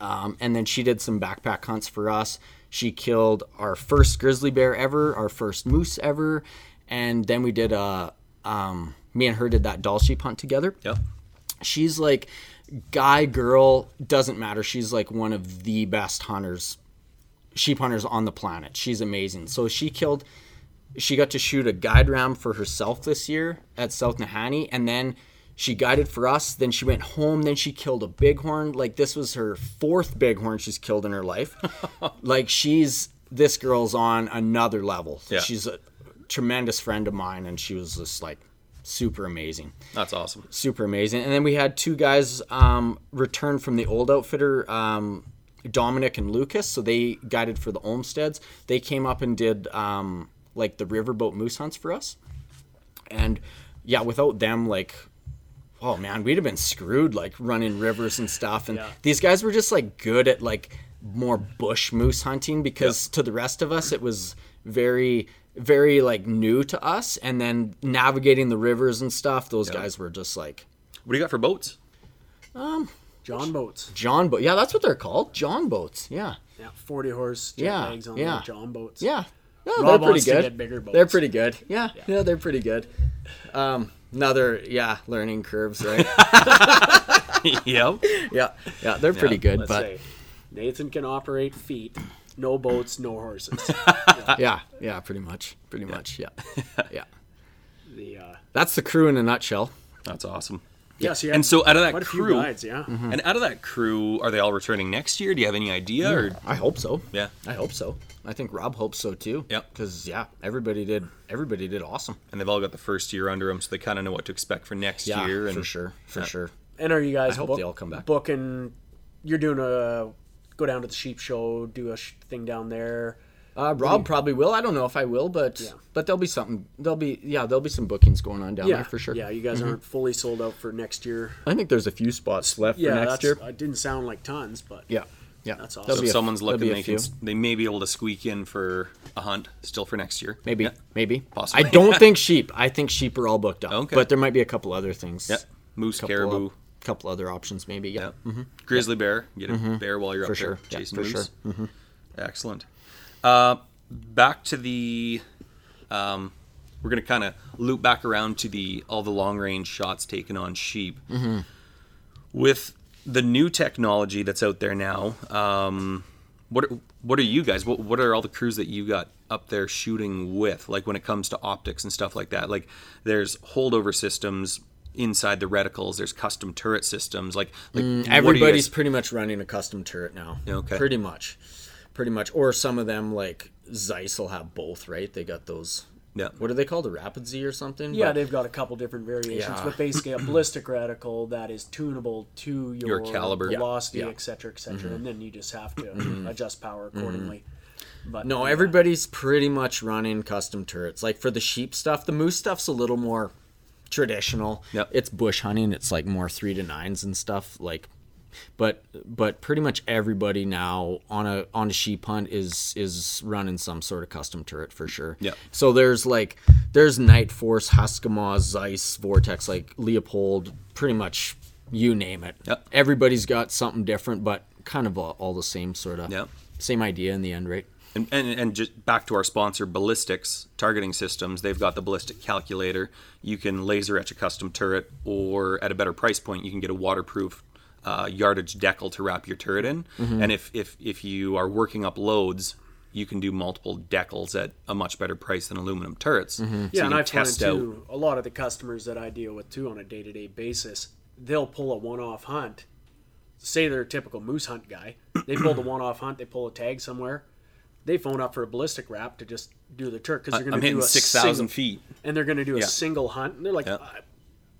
um, and then she did some backpack hunts for us. She killed our first grizzly bear ever, our first moose ever, and then we did a um, me and her did that Dall sheep hunt together. Yep. she's like guy girl doesn't matter. She's like one of the best hunters sheep hunters on the planet. She's amazing. So she killed she got to shoot a guide ram for herself this year at south nahanni and then she guided for us. Then she went home. Then she killed a bighorn. Like this was her fourth bighorn she's killed in her life. [LAUGHS] Like she's this girl's on another level. Yeah. she's a tremendous friend of mine and she was just like super amazing That's awesome. super amazing. And then we had two guys um, return from the old outfitter, um, Dominic and Lucas. So they guided for the Olmsteads. They came up and did um, like the riverboat moose hunts for us. And yeah, without them, like, oh man, we'd have been screwed like running rivers and stuff. And Yeah. these guys were just like good at like more bush moose hunting because to the rest of us, it was very very like new to us and then navigating the rivers and stuff those guys were just like What do you got for boats? Um john boats. john boat yeah that's what they're called. John boats yeah. Yeah, forty horse Yeah, on yeah. the John boats. yeah. No, Rob they're pretty wants to good. get bigger boats. they're pretty good. Yeah, yeah. They're pretty good. Um another yeah learning curves right? [LAUGHS] [LAUGHS] Yep. yeah yeah they're pretty good but say Nathan can operate feet, no boats, no horses. [LAUGHS] yeah yeah pretty much pretty much yeah [LAUGHS] yeah the uh, that's the crew in a nutshell That's awesome. yes, yeah. And so out of that quite a few crew, guides, yeah. and out of that crew, are they all returning next year? Do you have any idea? Or i hope so yeah, i hope so i think rob hopes so too Yep. because yeah everybody did everybody did awesome and they've all got the first year under them, so they kind of know what to expect for next yeah year. And for sure for Yeah. sure And are you guys I hope book- they all come back. booking? You're doing a go down to the sheep show, do a sh- thing down there. Uh, Rob probably will. I don't know if I will, but Yeah. but there'll be something. There'll be yeah, there'll be some bookings going on down yeah, there for sure. Mm-hmm. Yeah, you guys aren't fully sold out for next year. I think there's a few spots left Yeah, for next that's, year. It didn't sound like tons, but Yeah, yeah, That's awesome. So if someone's there'll looking, a they can, few. they may be able to squeak in for a hunt still for next year. maybe Yeah. maybe Possibly. I don't [LAUGHS] think sheep. I think sheep are all booked up. Okay. but there might be a couple other things. Yeah. Moose, caribou. of- couple other options maybe. Yeah, Yeah. Grizzly bear. Get a bear while you're Mm-hmm. For up sure. there Yeah, chasing for moose. sure. Mm-hmm. Excellent. Uh, back to the. Um, we're gonna kind of loop back around to the all the long range shots taken on sheep. Mm-hmm. With the new technology that's out there now, um, what are, what are you guys? What what are all the crews that you got up there shooting with? Like when it comes to optics and stuff like that. Like there's holdover systems inside the reticles. There's custom turret systems. Like like what do you Mm, Everybody's guys- pretty much running a custom turret now. Okay. Pretty much, pretty much. Or some of them like Zeiss will have both, right? They got those. Yeah. What are they called? A Rapid Z or something? yeah, But- they've got a couple different variations, Yeah. but basically a [LAUGHS] ballistic reticle that is tunable to your, Your caliber. Yeah. velocity, Yeah. Mm-hmm. et cetera, et cetera, and then you just have to adjust power accordingly. But No, yeah. everybody's pretty much running custom turrets. Like for the sheep stuff, the moose stuff's a little more traditional. Yep. It's bush hunting. It's like more three to nines and stuff. Like, but but pretty much everybody now on a on a sheep hunt is is running some sort of custom turret for sure. Yeah. So there's like there's Night Force, Huskemaw, Zeiss, Vortex, like Leupold, pretty much you name it. Yep. Everybody's got something different, but kind of all, all the same sort of Yep. same idea in the end, right? And, and, and just back to our sponsor, Ballistics Targeting Systems. They've got the ballistic calculator. You can laser etch a custom turret, or at a better price point, you can get a waterproof uh, yardage decal to wrap your turret in. Mm-hmm. And if, if, if you are working up loads, you can do multiple decals at a much better price than aluminum turrets. So Yeah, you and I've found test out. too, a lot of the customers that I deal with too on a day to day basis, they'll pull a one off hunt. Say they're a typical moose hunt guy. They pull the [CLEARS THROAT] one off hunt, they pull a tag somewhere. They phone up for a ballistic wrap to just do the turret because they're going to do a six thousand feet. and they're going to do a Yeah. single hunt, and they're like, Yeah. "Uh,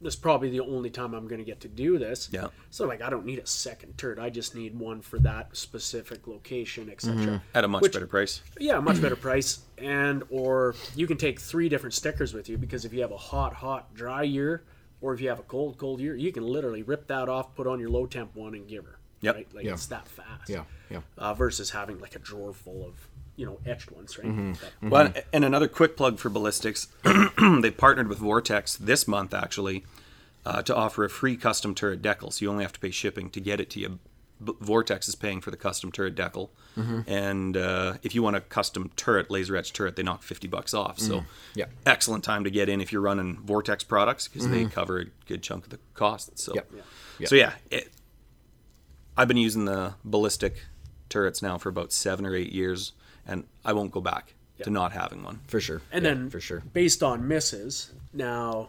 "This is probably the only time I'm going to get to do this." Yeah. So like, I don't need a second turret. I just need one for that specific location, etc. At a much Which- better price. Yeah, much better price, and or you can take three different stickers with you because if you have a hot, hot, dry year, or if you have a cold, cold year, you can literally rip that off, put on your low temp one, and give her. Yep. Right? Like Yeah. it's that fast. Yeah, yeah. Uh, versus having like a drawer full of you know etched ones, right? Mm-hmm. But- Well, and another quick plug for ballistics. [CLEARS THROAT] they partnered with Vortex this month actually uh, to offer a free custom turret decal. So you only have to pay shipping to get it to you. B- Vortex is paying for the custom turret decal, and uh, if you want a custom turret, laser etched turret, they knock fifty bucks off. So, Yeah. excellent time to get in if you're running Vortex products because they cover a good chunk of the cost. So, Yep. Yeah. so yeah, it, I've been using the ballistic turrets now for about seven or eight years, and I won't go back to not having one. For sure. And Yeah, then for sure. based on misses, now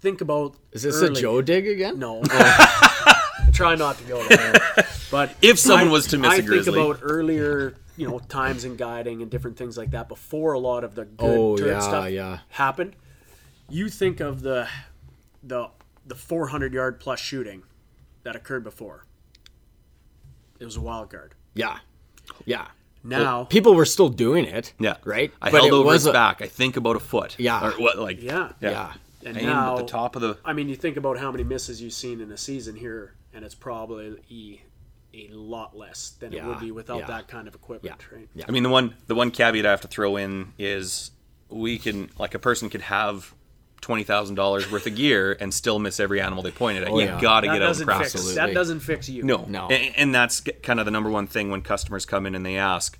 think about Is this early- a Joe dig again? No. [LAUGHS] Try not to go there. But [LAUGHS] If someone was to miss I a grizzly. think about earlier, you know, times in guiding and different things like that before a lot of the good Oh, yeah, stuff yeah. happened. You think of the the the 400 yard plus shooting that occurred before. It was a wild card. Yeah. Yeah. Now, People were still doing it. Yeah, Right? I But held over its a- back. I think about a foot. Yeah. or what? Like yeah, Yeah. and hanging now at the top of the. I mean, you think about how many misses you've seen in a season here, and it's probably a, a lot less than it would be without yeah. that kind of equipment, Yeah, right? yeah. I mean, the one the one caveat I have to throw in is we can like a person could have twenty thousand dollars worth of gear and still miss every animal they pointed at. Oh, you Oh, yeah. got to That get out and doesn't practice. fix. That doesn't fix you. No, No. And, and that's kind of the number one thing when customers come in and they ask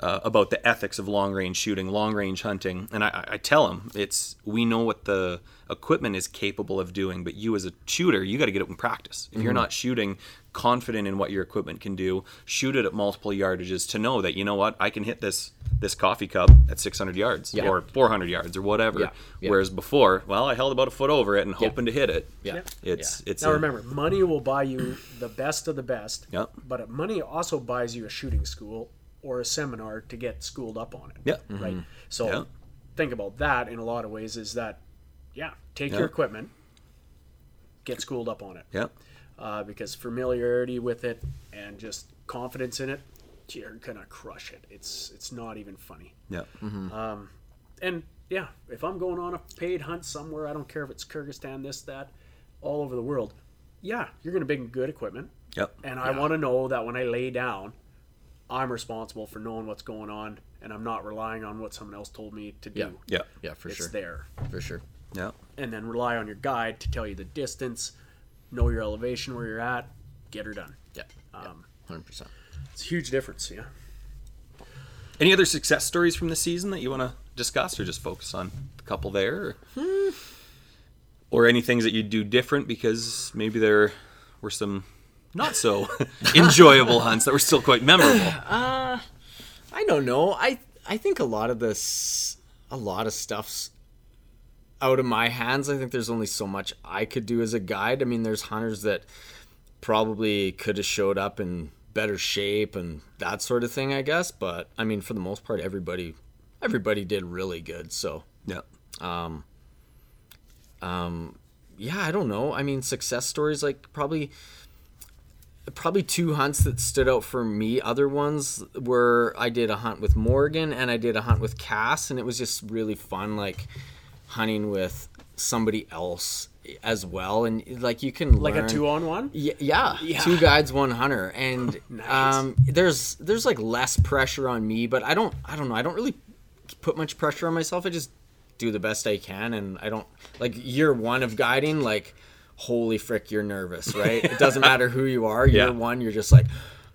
uh, about the ethics of long range shooting, long range hunting, and I, I tell them it's we know what the equipment is capable of doing, but you as a shooter, you got to get it in practice. If you're Mm-hmm. not shooting confident in what your equipment can do, shoot it at multiple yardages to know that you know what I can hit this this coffee cup at 600 yards Yeah. or 400 yards or whatever. Yeah, yeah. Whereas before, well, I held about a foot over it and hoping to hit it. Yeah. It's it's Now a- remember, money will buy you the best of the best. Yep. But money also buys you a shooting school or a seminar to get schooled up on it. Yeah. Right. So Yeah. think about that in a lot of ways. Is that yeah? Take Yeah. your equipment, get schooled up on it. yeah. uh, because familiarity with it and just confidence in it, you're gonna crush it. It's it's not even funny. Yeah. Um, And yeah, if I'm going on a paid hunt somewhere, I don't care if it's Kyrgyzstan, this, that, all over the world. Yeah, you're gonna bring good equipment, Yep. and I want to know that when I lay down, I'm responsible for knowing what's going on, and I'm not relying on what someone else told me to do. Yeah. Yeah. Yeah, for it's sure. It's there, For sure. Yeah. and then rely on your guide to tell you the distance, know your elevation where you're at, get her done. Yeah. Um, Hundred percent. It's a huge difference, yeah. Any other success stories from the season that you want to discuss, or just focus on the couple there, or, or any things that you do different because maybe there were some not so [LAUGHS] enjoyable hunts that were still quite memorable. [SIGHS] Uh, I don't know. I I think a lot of this, a lot of stuff's out of my hands. I think there's only so much I could do as a guide. I mean, there's hunters that probably could have showed up in better shape and that sort of thing. I guess, but I mean, for the most part, everybody everybody did really good. So Yeah. Um. Um. Yeah, I don't know. I mean, success stories like probably probably two hunts that stood out for me. Other ones were I did a hunt with Morgan and I did a hunt with Cass, and it was just really fun, like hunting with somebody else as well. And like you can Like a two on one? Y- yeah, Yeah. two guides, one hunter, and [LAUGHS] Nice. um, there's there's like less pressure on me, but I don't I don't know I don't really put much pressure on myself. I just do the best I can, and I don't like year one of guiding. Like, holy frick, you're nervous, [LAUGHS] right? it doesn't matter who you are. Year Yeah. one, you're just like,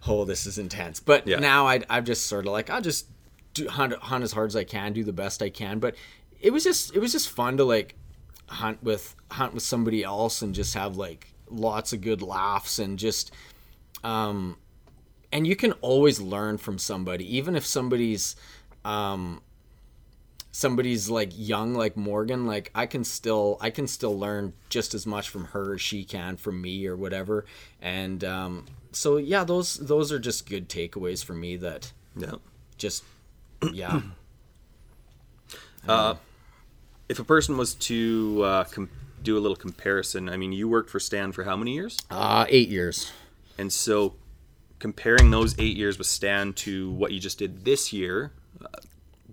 oh, this is intense. But Yeah. now I I'm just sort of like I'll just do, hunt hunt as hard as I can, do the best I can. But it was just it was just fun to like hunt with hunt with somebody else and just have like lots of good laughs and just um and you can always learn from somebody even if somebody's um somebody's like young like Morgan like I can still I can still learn just as much from her as she can from me or whatever and um so yeah those those are just good takeaways for me that Yeah. Just [CLEARS THROAT] yeah. Uh, If a person was to uh, com- do a little comparison, I mean, you worked for Stan for how many years? Uh, eight years. And so, comparing those eight years with Stan to what you just did this year,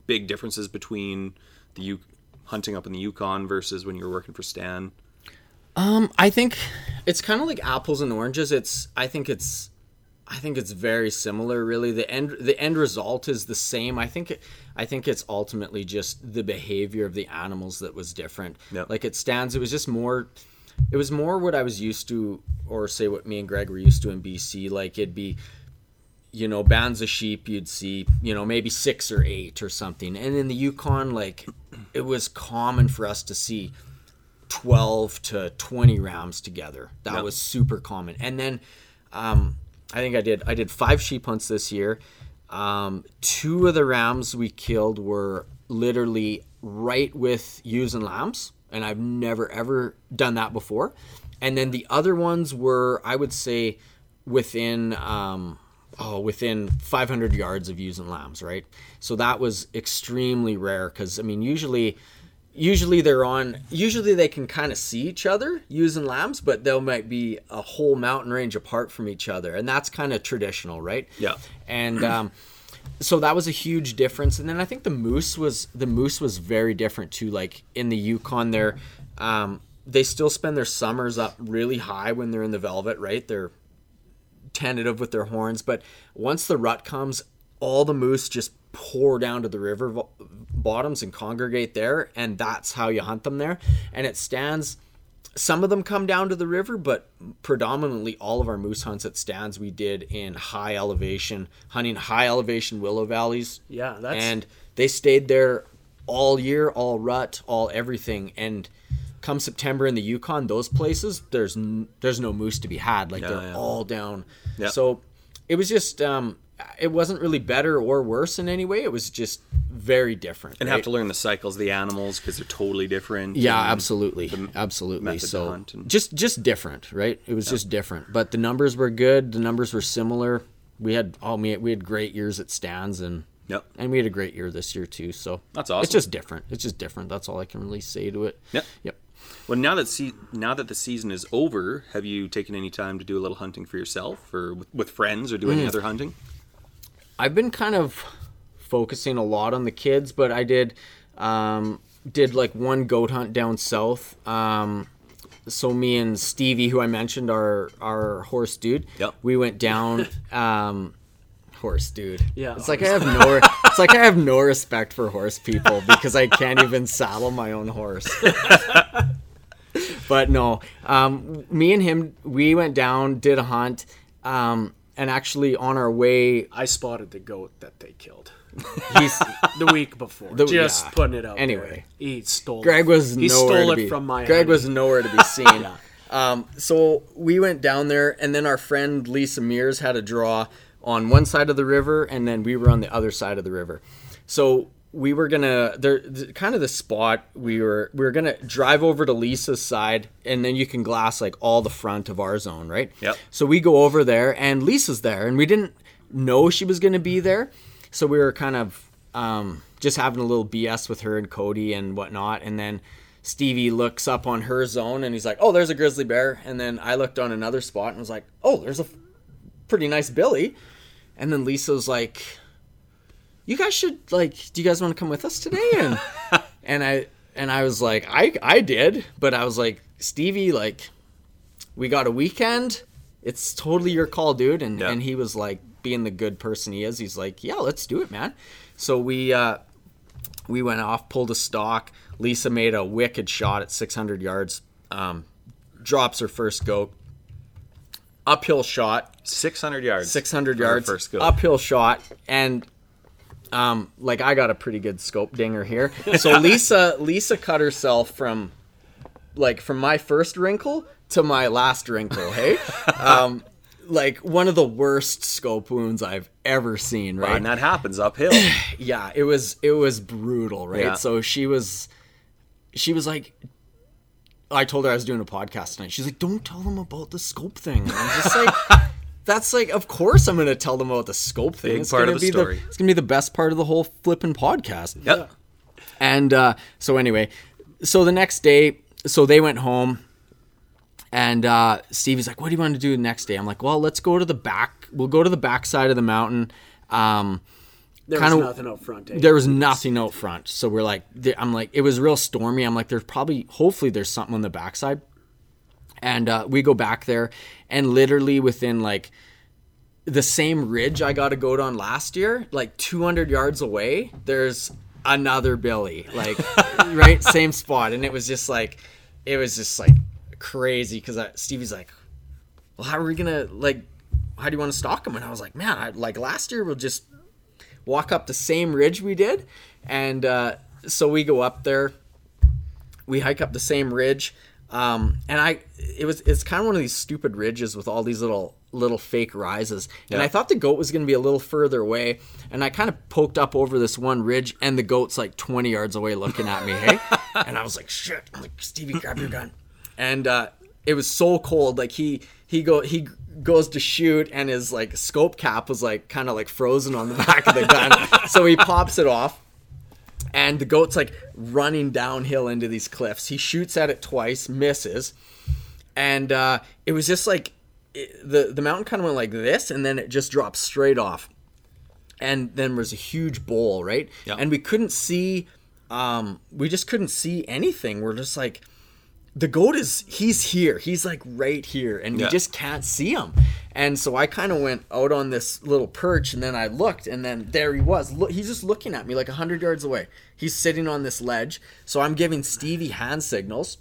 big differences between the U- hunting up in the Yukon versus when you were working for Stan. Um, I think it's kind of like apples and oranges. It's I think it's I think it's very similar. Really, the end the end result is the same. I think it, I think it's ultimately just the behavior of the animals that was different. Yep. Like it Stan's. It was just more. It was more what I was used to, or say what me and Greg were used to in BC. Like it'd be you know, bands of sheep you'd see, you know, maybe six or eight or something. And in the Yukon, like, it was common for us to see 12 to 20 rams together. That Yep. was super common. And then um, I think I did I did five sheep hunts this year. Um, two of the rams we killed were literally right with ewes and lambs, and I've never ever done that before. And then the other ones were, I would say, within um, oh within 500 yards of ewes and lambs, right? So that was extremely rare because I mean usually usually they're on usually they can kind of see each other using lambs but they might be a whole mountain range apart from each other and that's kind of traditional right Yeah. and um, so that was a huge difference and then i think the moose was the moose was very different too like in the yukon there um, they still spend their summers up really high when they're in the velvet right they're tentative with their horns, but once the rut comes, all the moose just pour down to the river vo- bottoms and congregate there, and that's how you hunt them there. And it Stan's. Some of them come down to the river, but predominantly all of our moose hunts at Stan's we did in high elevation, hunting high elevation willow valleys. Yeah, that's- and they stayed there all year, all rut, all everything, and come September in the Yukon, those places there's n- there's no moose to be had. Like they're yeah. all down. Yeah. So it was just um, it wasn't really better or worse in any way. It was just very different. And right? have to learn the cycles of the animals because they're totally different. Yeah, absolutely, absolutely. So and- just just different, right? It was just different, but the numbers were good. The numbers were similar. We had oh we had, we had great years at Stan's and Yep. and we had a great year this year too. So That's awesome. It's just different. It's just different. That's all I can really say to it. Yep. Yep. Well, now that se- now that the season is over, have you taken any time to do a little hunting for yourself, or with, with friends, or do Mm. any other hunting? I've been kind of focusing a lot on the kids, but I did um, did like one goat hunt down south. Um, so me and Stevie, who I mentioned, our our horse dude, Yep. we went down. [LAUGHS] Um, horse dude. Yeah. It's like I have no. [LAUGHS] It's like I have no respect for horse people because I can't even saddle my own horse. but no, um, me and him, we went down, did a hunt, um, and actually on our way, I spotted the goat that they killed he's the week before. The- Just yeah. putting it out. Anyway. there. he stole. Greg was he stole to it be. from my. Greg hunting. was nowhere to be [LAUGHS] seen. um, so we went down there, and then our friend Lisa Mears had a draw on one side of the river, and then we were on the other side of the river. So we were gonna there kind of the spot we were we were gonna drive over to Lisa's side, and then you can glass like all the front of our zone, right? Yep. So we go over there, and Lisa's there, and we didn't know she was gonna be there, so we were kind of um, just having a little BS with her and Cody and whatnot, and then. Stevie looks up on her zone and he's like, "Oh, there's a grizzly bear." And then I looked on another spot and was like, "Oh, there's a pretty nice billy." And then Lisa's like, "You guys should like, do you guys want to come with us today?" And [LAUGHS] and I and I was like, "I I did," but I was like, "Stevie, like, we got a weekend. It's totally your call, dude." And and he was like, being the good person he is, he's like, "Yeah, let's do it, man." So we uh we went off, pulled a stock. Lisa made a wicked shot at 600 yards. Um, drops her first goat. Uphill shot, Six hundred yards. 600 yards. Uphill shot, and um, like I got a pretty good scope dinger here. [LAUGHS] So Lisa, Lisa cut herself from like from my first wrinkle to my last wrinkle. Hey, [LAUGHS] um, like one of the worst scope wounds I've ever seen. Right, And that happens uphill. [SIGHS] yeah it was it was brutal right Yeah. so she was she was like i told her i was doing a podcast tonight she's like don't tell them about the scope thing and i'm just like [LAUGHS] that's like, of course, I'm gonna tell them about the scope thing. Big it's part of the be story. it's gonna be the best part of the whole flipping podcast. Yep. And uh, so anyway, so the next day, so they went home, and uh, Stevie's like, "What do you want to do the next day?" I'm like, "Well, let's go to the back. We'll go to the back side of the mountain." Um, There Kinda- was nothing up front. Eh? there was nothing out front, so we're like, I'm like, it was real stormy. I'm like, there's probably, hopefully, there's something on the backside. And uh, we go back there, and literally within like the same ridge I got a goat on last year, like 200 yards away, there's another Billy, like [LAUGHS] right same spot, and it was just like, it was just like crazy because Stevie's like, well, how are we gonna like, how do you want to stalk him? And I was like, man, I, like last year we'll just walk up the same ridge we did, and uh, so we go up there, we hike up the same ridge. Um, and I, it was, it's kind of one of these stupid ridges with all these little, little fake rises. And I thought the goat was going to be a little further away. And I kind of poked up over this one ridge and the goat's like 20 yards away looking at me. Hey. [LAUGHS] and I was like, shit. I'm like, Stevie, grab your gun. And, uh, it was so cold. Like he, he go, he goes to shoot and his like scope cap was like kind of like frozen on the [LAUGHS] back of the gun. so he pops it off and the goat's like running downhill into these cliffs. He shoots at it twice, misses, and uh, it was just like it, the the mountain kind of went like this, and then it just dropped straight off, and then there was a huge bowl, right? Yeah. And we couldn't see, um, we just couldn't see anything. We're just like. The goat is he's here. He's like right here and Yeah. we just can't see him. And so I kind of went out on this little perch and then I looked and then there he was. Look, he's just looking at me like 100 yards away. He's sitting on this ledge. So I'm giving Stevie hand signals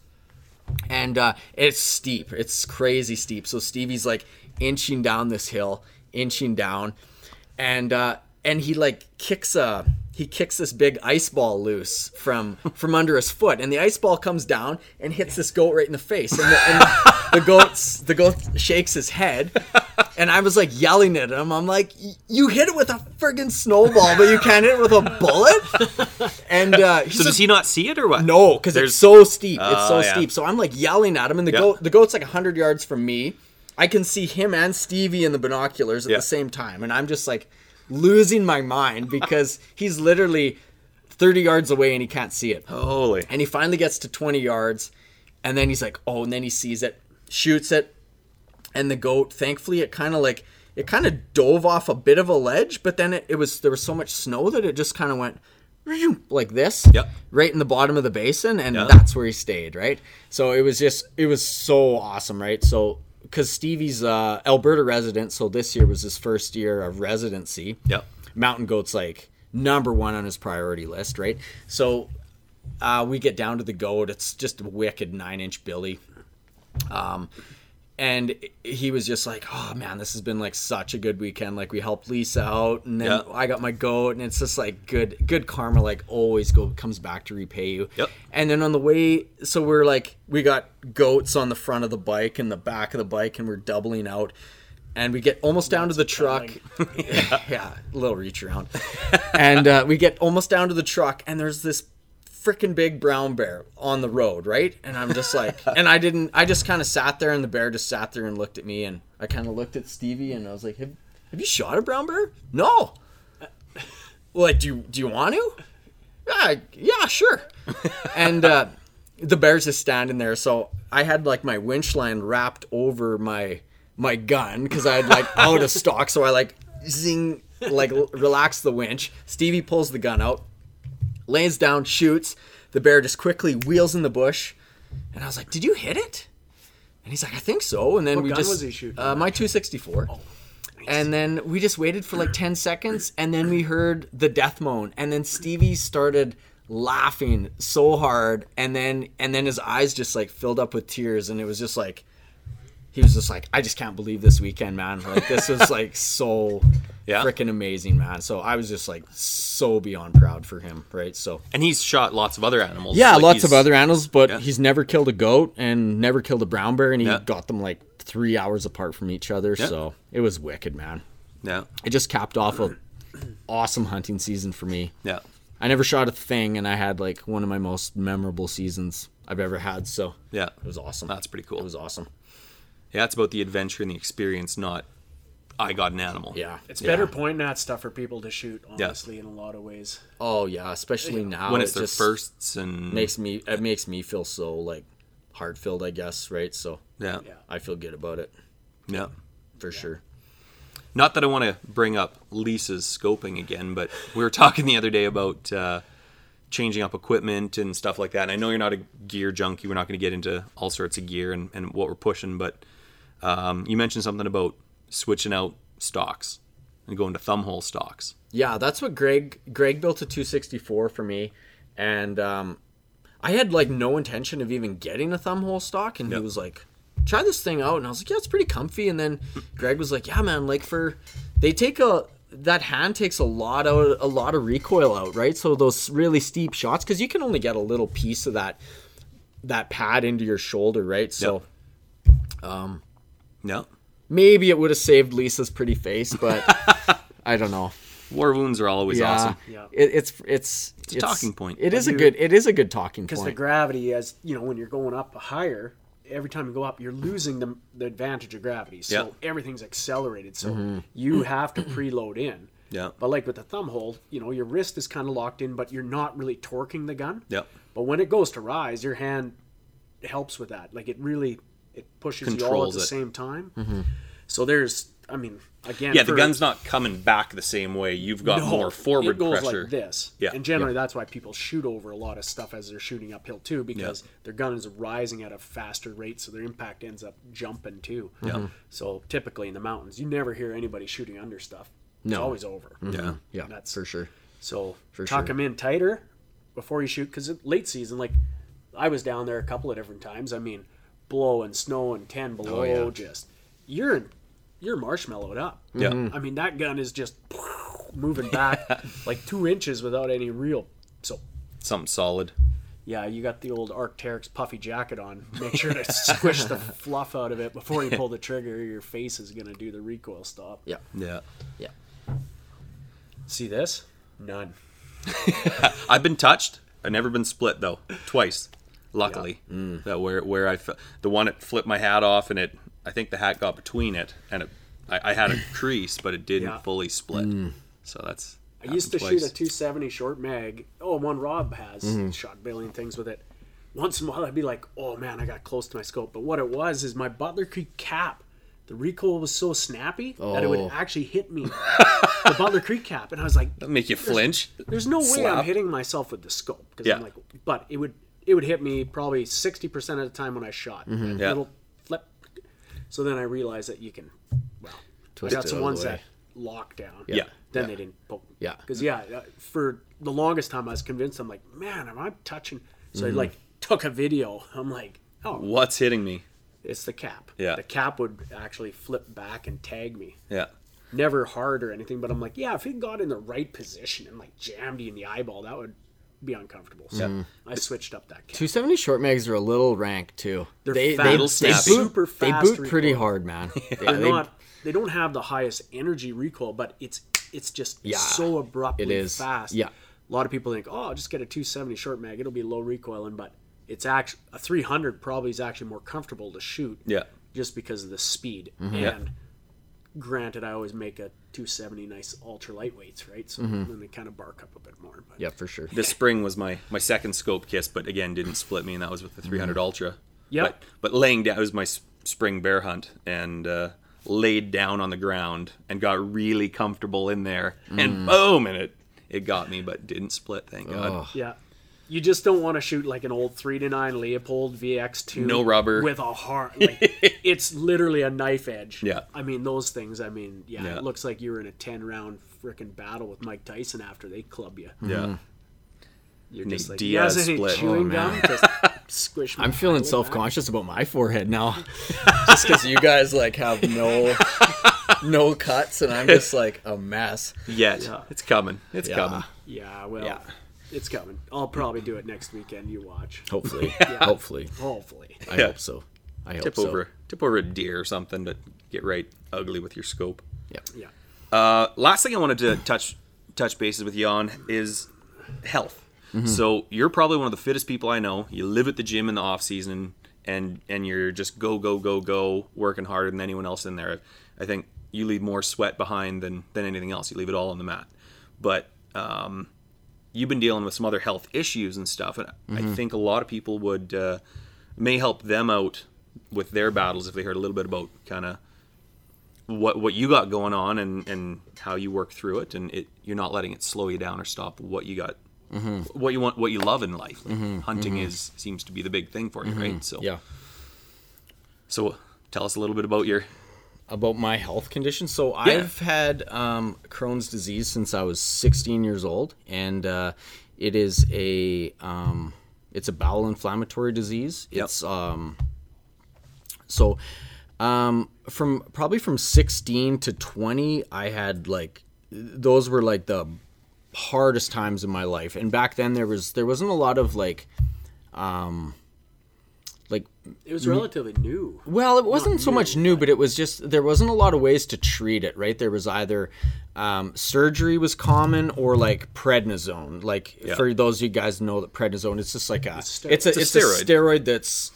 and uh, it's steep. It's crazy steep. So Stevie's like inching down this hill, inching down, and uh, and he like kicks a he kicks this big ice ball loose from from under his foot, and the ice ball comes down and hits this goat right in the face, and the, and the goat's the goat shakes his head. And I was like yelling at him. I'm like, "You hit it with a friggin' snowball, but you can't hit it with a bullet." And uh, So does just- he not see it or what? no, because it's so steep. it's Oh, so yeah. steep. So I'm like yelling at him, and the Yeah. goat the goat's like hundred yards from me. I can see him and Stevie in the binoculars at Yeah. the same time, and I'm just like losing my mind because he's literally thirty yards away and he can't see it. Holy. And he finally gets to 20 yards, and then he's like, oh, and then he sees it, shoots it, and the goat, thankfully, it kind of like, it kind of dove off a bit of a ledge, but then it, it was, there was so much snow that it just kind of went like this, Yep. right in the bottom of the basin, and Yeah. that's where he stayed, right? So it was just, it was so awesome, right? So, because Stevie's uh, Alberta resident, so this year was his first year of residency Yep. mountain goats like number one on his priority list, right? So uh, we get down to the goat. It's just a wicked nine inch Billy. Um, and he was just like, oh man, this has been like such a good weekend. Like we helped Lisa out, and then Yeah. I got my goat, and it's just like good, good karma. Like always, go comes back to repay you. Yep. And then on the way, so we're like, we got goats on the front of the bike and the back of the bike, and we're doubling out. And we get almost down to the truck. [LAUGHS] yeah, a little reach around. and uh, we get almost down to the truck, and there's this freaking big brown bear on the road, right? And I'm just like, [LAUGHS] and I didn't, I just kind of sat there, and the bear just sat there and looked at me, and I kind of looked at Stevie, and I was like, have, have you shot a brown bear? No. [LAUGHS] Like, do you, do you want to? Yeah, yeah, sure. and uh, the bear's just standing there, so I had like my winch line wrapped over my my gun because I had like out of stock, so I like zing, like relax the winch. Stevie pulls the gun out, lays down, shoots. The bear just quickly wheels in the bush, and I was like, "Did you hit it?" And he's like, "I think so." And then What we gun just was he shooting? Uh, my 264. And then we just waited for like 10 seconds, and then we heard the death moan, and then Stevie started laughing so hard, and then and then his eyes just like filled up with tears, and it was just like he was just like, I just can't believe this weekend, man. Like this was [LAUGHS] like so Yeah. freaking amazing, man. So I was just like so beyond proud for him, right? So And he's shot lots of other animals. yeah, Like, lots of other animals, but Yeah. he's never killed a goat and never killed a brown bear, and he Yeah. got them like three hours apart from each other. So it was wicked, man. Yeah. It just capped off a awesome hunting season for me. Yeah. I never shot a thing, and I had like one of my most memorable seasons I've ever had. So Yeah. it was awesome. That's pretty cool. It was awesome. Yeah, it's about the adventure and the experience, not I got an animal. Yeah, It's yeah. better pointing that stuff for people to shoot, honestly, in a lot of ways. Oh yeah, especially now When it's it their just firsts and makes me it makes me feel so like heart filled, I guess, right? So yeah, Yeah. I feel good about it yeah. for sure. Not that I want to bring up Lisa's scoping again, but we were [LAUGHS] talking the other day about uh, changing up equipment and stuff like that. And I know you're not a gear junkie. We're not going to get into all sorts of gear and, and what we're pushing, but um, you mentioned something about switching out stocks and going to thumbhole stocks. Yeah, that's what Greg Greg built a 264 for me, and um, I had like no intention of even getting a thumbhole stock, and Yep. he was like, "Try this thing out," and I was like, "Yeah, it's pretty comfy." And then Greg was like, "Yeah, man, like for they take a that hand takes a lot out a lot of recoil out, right? So those really steep shots, because you can only get a little piece of that that pad into your shoulder, right? So." Yeah. Maybe it would have saved Lisa's pretty face, but [LAUGHS] I don't know. War wounds are always yeah, awesome. Yeah. It, it's it's it's a talking point. It is a good it is a good talking point Because the gravity, as you know, when you're going up higher, every time you go up, you're losing the, the advantage of gravity. So Yeah. everything's accelerated. So Mm-hmm. you have to preload in. Yeah. But like with the thumb hole, you know, your wrist is kind of locked in, but you're not really torquing the gun. Yeah. But when it goes to rise, your hand helps with that. Like it really, it pushes you all at the it. same time. Mm-hmm. So there's, I mean, again, Yeah, the gun's not coming back the same way. You've got no, more forward it goes pressure. like this. Yeah. And generally, that's why people shoot over a lot of stuff as they're shooting uphill too, because Yeah. their gun is rising at a faster rate, so their impact ends up jumping too. Yeah. So typically in the mountains, you never hear anybody shooting under stuff. No. It's always over. Yeah. yeah, That's- for sure. So For tuck sure. them in tighter before you shoot, because late season, like I was down there a couple of different times. I mean, blow and snow and ten oh, below, Oh, yeah. just you're you're marshmallowed up. Yeah. Mm-hmm. I mean, that gun is just [LAUGHS] moving back [LAUGHS] like two inches without any real. So, Something solid. yeah, you got the old Arc'teryx puffy jacket on. Make sure to [LAUGHS] squish the fluff out of it before you pull the trigger. Your face is going to do the recoil stop. Yeah, Yeah. yeah. See this? None. I've been touched. I've never been split though. Twice, luckily. That where where I the one it flipped my hat off and it I think the hat got between it and it, I, I had a [COUGHS] crease but it didn't Yeah. fully split. So that's. I used to shoot a 270 short mag. Oh, one Rob has Mm-hmm. shot billion things with it. Once in a while, I'd be like, "Oh man, I got close to my scope." But what it was is my Butler Creek cap. The recoil was so snappy that it would Oh. actually hit me. [LAUGHS] the Butler Creek cap, and I was like, That'll make you flinch. "There's no way Slap. I'm hitting myself with the scope." Because Yeah. I'm like, but it would it would hit me probably 60 percent of the time when I shot. Mm-hmm. Yeah. Little flip. So then I realized that you can. Well, Twist I got it some out of ones the that lock down. Yeah. Then Yeah. they didn't poke. Yeah. Because yeah, uh, for the longest time I was convinced. I'm like, man, am I touching? So Mm-hmm. I like took a video. I'm like, oh, What's hitting me? it's the cap. Yeah. The cap would actually flip back and tag me. Yeah. Never hard or anything, but I'm like, yeah, if it got in the right position and like jammed you in the eyeball, that would be uncomfortable. So Mm. I switched up that cap. 270 short mags are a little rank too. They're they fast. they, Little they snappy. boot, Super they fast boot pretty hard, man. [LAUGHS] Yeah, They're they- not. They don't have the highest energy recoil, but it's it's just Yeah, so abruptly it is. fast. Yeah. A lot of people think, oh, just get a 270 short mag; it'll be low recoiling, but it's actually a 300 probably is actually more comfortable to shoot. Yeah. Just because of the speed. Mm-hmm. And granted, I always make a 270 nice ultra lightweights, right? So then they kind of bark up a bit more. But Mm-hmm. yeah, for sure. This spring was my my second scope kiss, but again didn't split me, and that was with the 300 Ultra. Yep. But, but laying down it was my spring bear hunt, and uh, laid down on the ground and got really comfortable in there, and boom, and it it got me, but didn't split. Thank God. Oh. Yeah. You just don't want to shoot like an old three to nine Leupold VX2. No rubber. With a hard, like, [LAUGHS] it's literally a knife edge. Yeah. I mean, those things, I mean, yeah, Yeah. it looks like you were in a 10 round freaking battle with Mike Tyson after they club you. Yeah. You're Nate just like, Diaz you guys any split. chewing Oh, gum? Just [LAUGHS] squish I'm feeling self conscious about my forehead now, [LAUGHS] just because you guys like have no no cuts, and I'm just like a mess. Yet Yeah. it's coming. It's Yeah. coming. Yeah, well, Yeah. It's coming. I'll probably do it next weekend. You watch. Hopefully, [LAUGHS] hopefully, Hopefully. I Yeah. hope so. I hope Tip so. over tip over a deer or something but get right ugly with your scope. Yeah. Yeah. Uh, last thing I wanted to touch touch bases with you on is health. So you're probably one of the fittest people I know. You live at the gym in the off season, and and you're just go go go go working harder than anyone else in there. I think you leave more sweat behind than than anything else. You leave it all on the mat. But um, you've been dealing with some other health issues and stuff, and I mm-hmm. think a lot of people would uh, may help them out with their battles if they heard a little bit about kind of what what you got going on and and how you work through it, and it you're not letting it slow you down or stop what you got. Mm-hmm. What you want, what you love in life. Like, mm-hmm. Hunting is seems to be the big thing for you, right? So, Yeah. So, tell us a little bit about your. About my health condition. So I've had um, Crohn's disease since I was 16 years old, and uh, it is a um, it's a bowel inflammatory disease. Yep. It's um, so um, from probably from 16 to 20, I had like those were like the hardest times in my life. And back then there was there wasn't a lot of like um, like It was relatively new. well, it wasn't so new, much new, but it was just there wasn't a lot of ways to treat it. Right, there was either um, surgery was common or like prednisone. Like Yeah. for those of you guys know that prednisone, it's just like a It's a it's a, steroid. it's It's a a steroid that's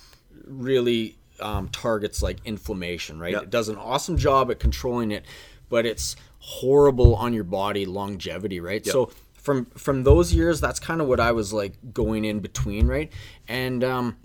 really um, targets like inflammation. Right, Yeah. it does an awesome job at controlling it, but it's horrible on your body longevity. Right, Yep. so from from those years, that's kind of what I was like going in between. Right, and um,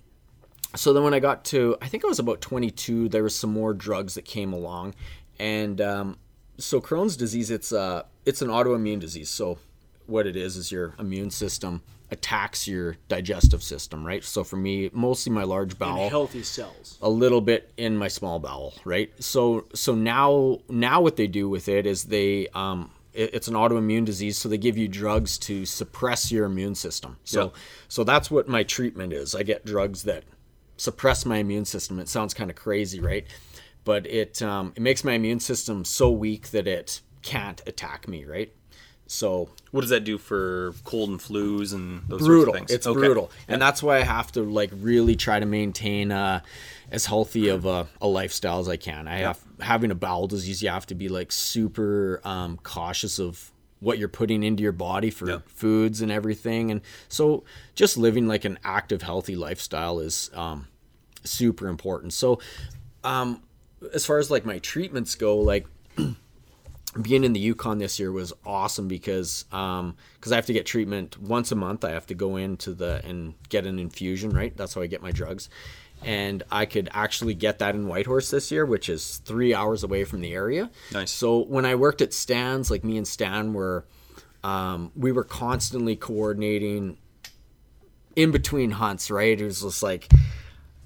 so then when I got to, I think I was about 22, there was some more drugs that came along, and um, so Crohn's disease, it's uh, it's an autoimmune disease. So what it is is your immune system attacks your digestive system, right? So for me, mostly my large bowel healthy cells. a little bit in my small bowel, right? So so now now what they do with it is they um it- it's an autoimmune disease, so they give you drugs to suppress your immune system. So Yeah. so that's what my treatment is. I get drugs that suppress my immune system. It sounds kind of crazy, right? But it um, it makes my immune system so weak that it can't attack me, right? So What does that do for cold and flus and those brutal. sorts of things? It's Okay. brutal, and that's why I have to like really try to maintain uh, as healthy of a, a lifestyle as I can. I have having a bowel disease. You have to be like super um, cautious of what you're putting into your body for Yeah. foods and everything, and so just living like an active, healthy lifestyle is um, super important. So, um, as far as like my treatments go, like [CLEARS THROAT] being in the Yukon this year was awesome because um because I have to get treatment once a month. I have to go into the and get an infusion, right? That's how I get my drugs. And I could actually get that in Whitehorse this year, which is three hours away from the area. Nice. So when I worked at Stan's, like me and Stan were, um, we were constantly coordinating in between hunts, right? It was just like,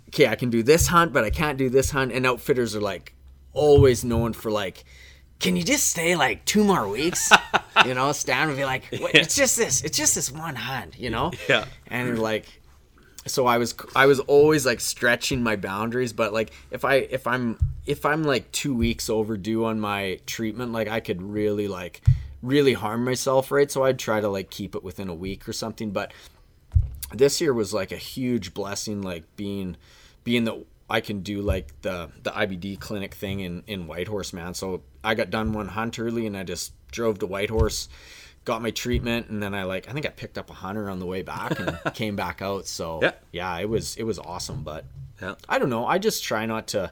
okay, I can do this hunt, but I can't do this hunt. And outfitters are like always known for like, can you just stay like two more weeks? [LAUGHS] you know, Stan would be like, Wait, it's just this, it's just this one hunt, you know? Yeah. And like, so I was, I was always like stretching my boundaries, but like if I, if I'm, if I'm like two weeks overdue on my treatment, like I could really like, really harm myself, right? So I'd try to like keep it within a week or something, but this year was like a huge blessing like being being that I can do like the the IBD clinic thing in in Whitehorse man so I got done one hunt early and I just drove to Whitehorse got my treatment and then I like I think I picked up a hunter on the way back and [LAUGHS] came back out so Yeah. yeah it was it was awesome but Yeah. I don't know I just try not to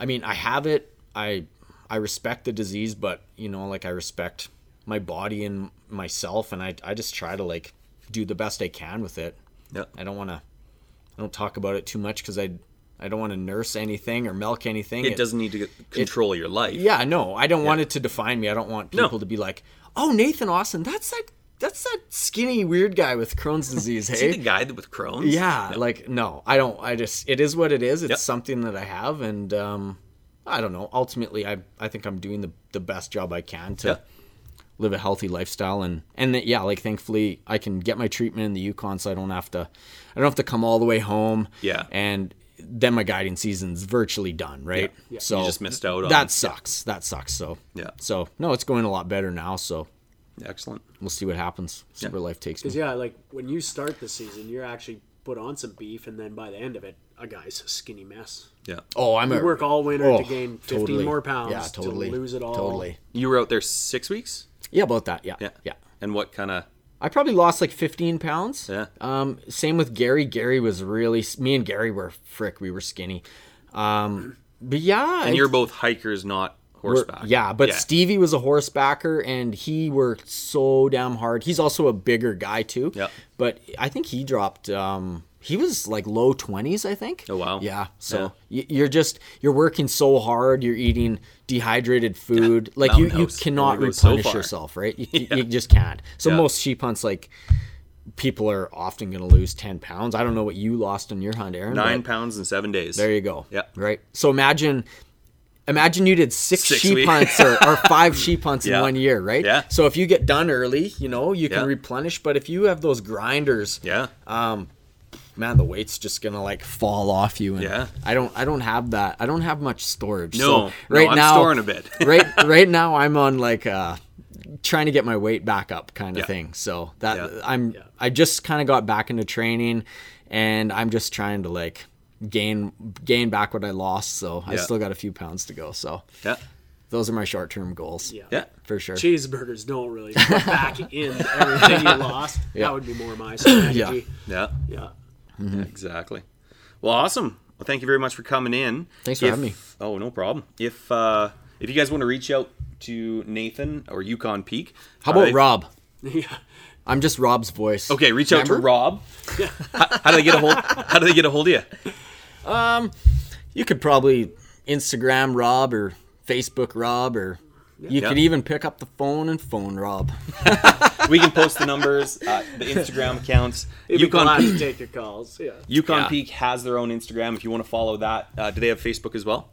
I mean I have it I I respect the disease but you know like I respect my body and myself and I I just try to like do the best I can with it Yeah. I don't want to. I don't talk about it too much because I, I don't want to nurse anything or milk anything. It doesn't need to control your life. Yeah, no, I don't want it to define me. I don't want No. people to be like, "Oh, Nathan Austin, that's that, that's that skinny weird guy with Crohn's [LAUGHS] disease." See the guy with Crohn's? yeah, like no, I don't. I just it is what it is. It's Yep. something that I have, and um, I don't know. Ultimately, I I think I'm doing the the best job I can to. Yeah. Live a healthy lifestyle and and that, yeah, like thankfully I can get my treatment in the Yukon, so I don't have to, I don't have to come all the way home. Yeah. and then my guiding season's virtually done, right? Yeah. Yeah. So You just missed out on- that sucks. That sucks. So Yeah. So no, it's going a lot better now. So Excellent. we'll see what happens. See Yeah. where life takes me. Because yeah, like when you start the season, you're actually put on some beef, and then by the end of it, a guy's a skinny mess. Yeah. Oh, I'm You a work all winter oh, to gain 15 totally. more pounds Yeah, totally. to lose it all. Totally. You were out there six weeks? Yeah, about that. Yeah. Yeah. Yeah. And what kind of I probably lost like 15 pounds. Yeah. Um, same with Gary. Gary was really me and Gary were frick. We were skinny. Um, but yeah, And you're both hikers, not we're- horseback. Yeah, but Stevie was a horsebacker and he worked so damn hard. He's also a bigger guy too. Yep. But I think he dropped. Um, he was like low twenties, I think. Oh, wow. Yeah. So y you're just you're working so hard. You're eating dehydrated food. Like you, Mountain you House cannot goes so replenish yourself, right? You, [LAUGHS] you just can't. So Yeah. most sheep hunts, like people are often going to lose ten pounds. I don't know what you lost on your hunt, Aaron. Nine pounds in seven days. There you go. Yeah. Right. So imagine. Imagine you did six, Six sheep weeks. hunts or, or [LAUGHS] five sheep hunts Yeah. in one year, right? Yeah. So if you get done early, you know, you can Yeah. replenish. But if you have those grinders, Yeah. Um, man, the weight's just gonna like fall off you. And Yeah. I don't. I don't have that. I don't have much storage. No, So no, right I'm now, storing a bit. [LAUGHS] right. [LAUGHS] Right now, I'm on like uh, trying to get my weight back up, kind of Yeah. thing. So that Yeah. I'm. I just kind of got back into training, and I'm just trying to like gain gain back what I lost. So I still got a few pounds to go. So Yeah. those are my short term goals. Yeah. Yeah. for sure. Cheeseburgers don't really put back [LAUGHS] in everything you lost. That would be more my strategy. Yeah. yeah. yeah. Exactly. Well, awesome. Well, thank you very much for coming in. Thanks for If- having me. Oh, no problem. If uh, if you guys want to reach out to Nathan or Yukon Peak, How uh, about they- Rob? Yeah. [LAUGHS] [LAUGHS] I'm just Rob's voice. Okay, reach out to Rob. [LAUGHS] how, how do they get a hold? How do they get a hold of you? Um, You could probably Instagram Rob or Facebook Rob or you Yeah. could even pick up the phone and phone Rob. [LAUGHS] We can post the numbers, uh, the Instagram accounts. You'd Yukon Peak, to take your calls. Yeah. Yukon Yeah. Peak has their own Instagram. If you want to follow that, uh, do they have Facebook as well?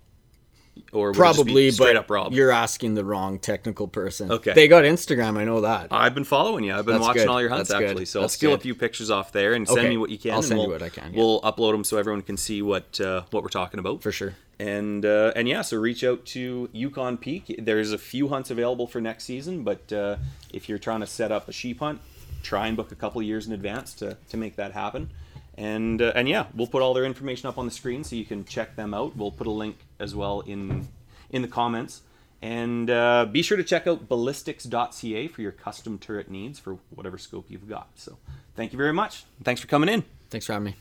Or would it just be Probably, straight but up Rob. you're asking the wrong technical person. Okay. They got Instagram, I know that. I've been following you. I've been That's watching good. all your hunts That's good. actually. So I'll steal a few pictures off there and send Okay. me what you can. I'll send you we'll, what I can, yeah. We'll upload them so everyone can see what uh, what we're talking about For sure. And uh, and yeah, so reach out to Yukon Peak. There's a few hunts available for next season, but uh, if you're trying to set up a sheep hunt, try and book a couple years in advance to, to make that happen. And uh, and yeah, we'll put all their information up on the screen so you can check them out. We'll put a link as well in in the comments. And uh, be sure to check out ballistics.ca for your custom turret needs for whatever scope you've got. So thank you very much. Thanks for coming in. Thanks for having me.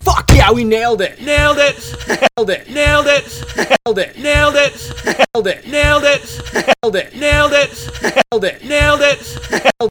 Fuck yeah, we nailed it. Nailed it! Nailed it. Nailed it! Nailed it. Nailed it! Nailed it. Nailed it! Nailed it. Nailed it! Nailed it. Nailed it!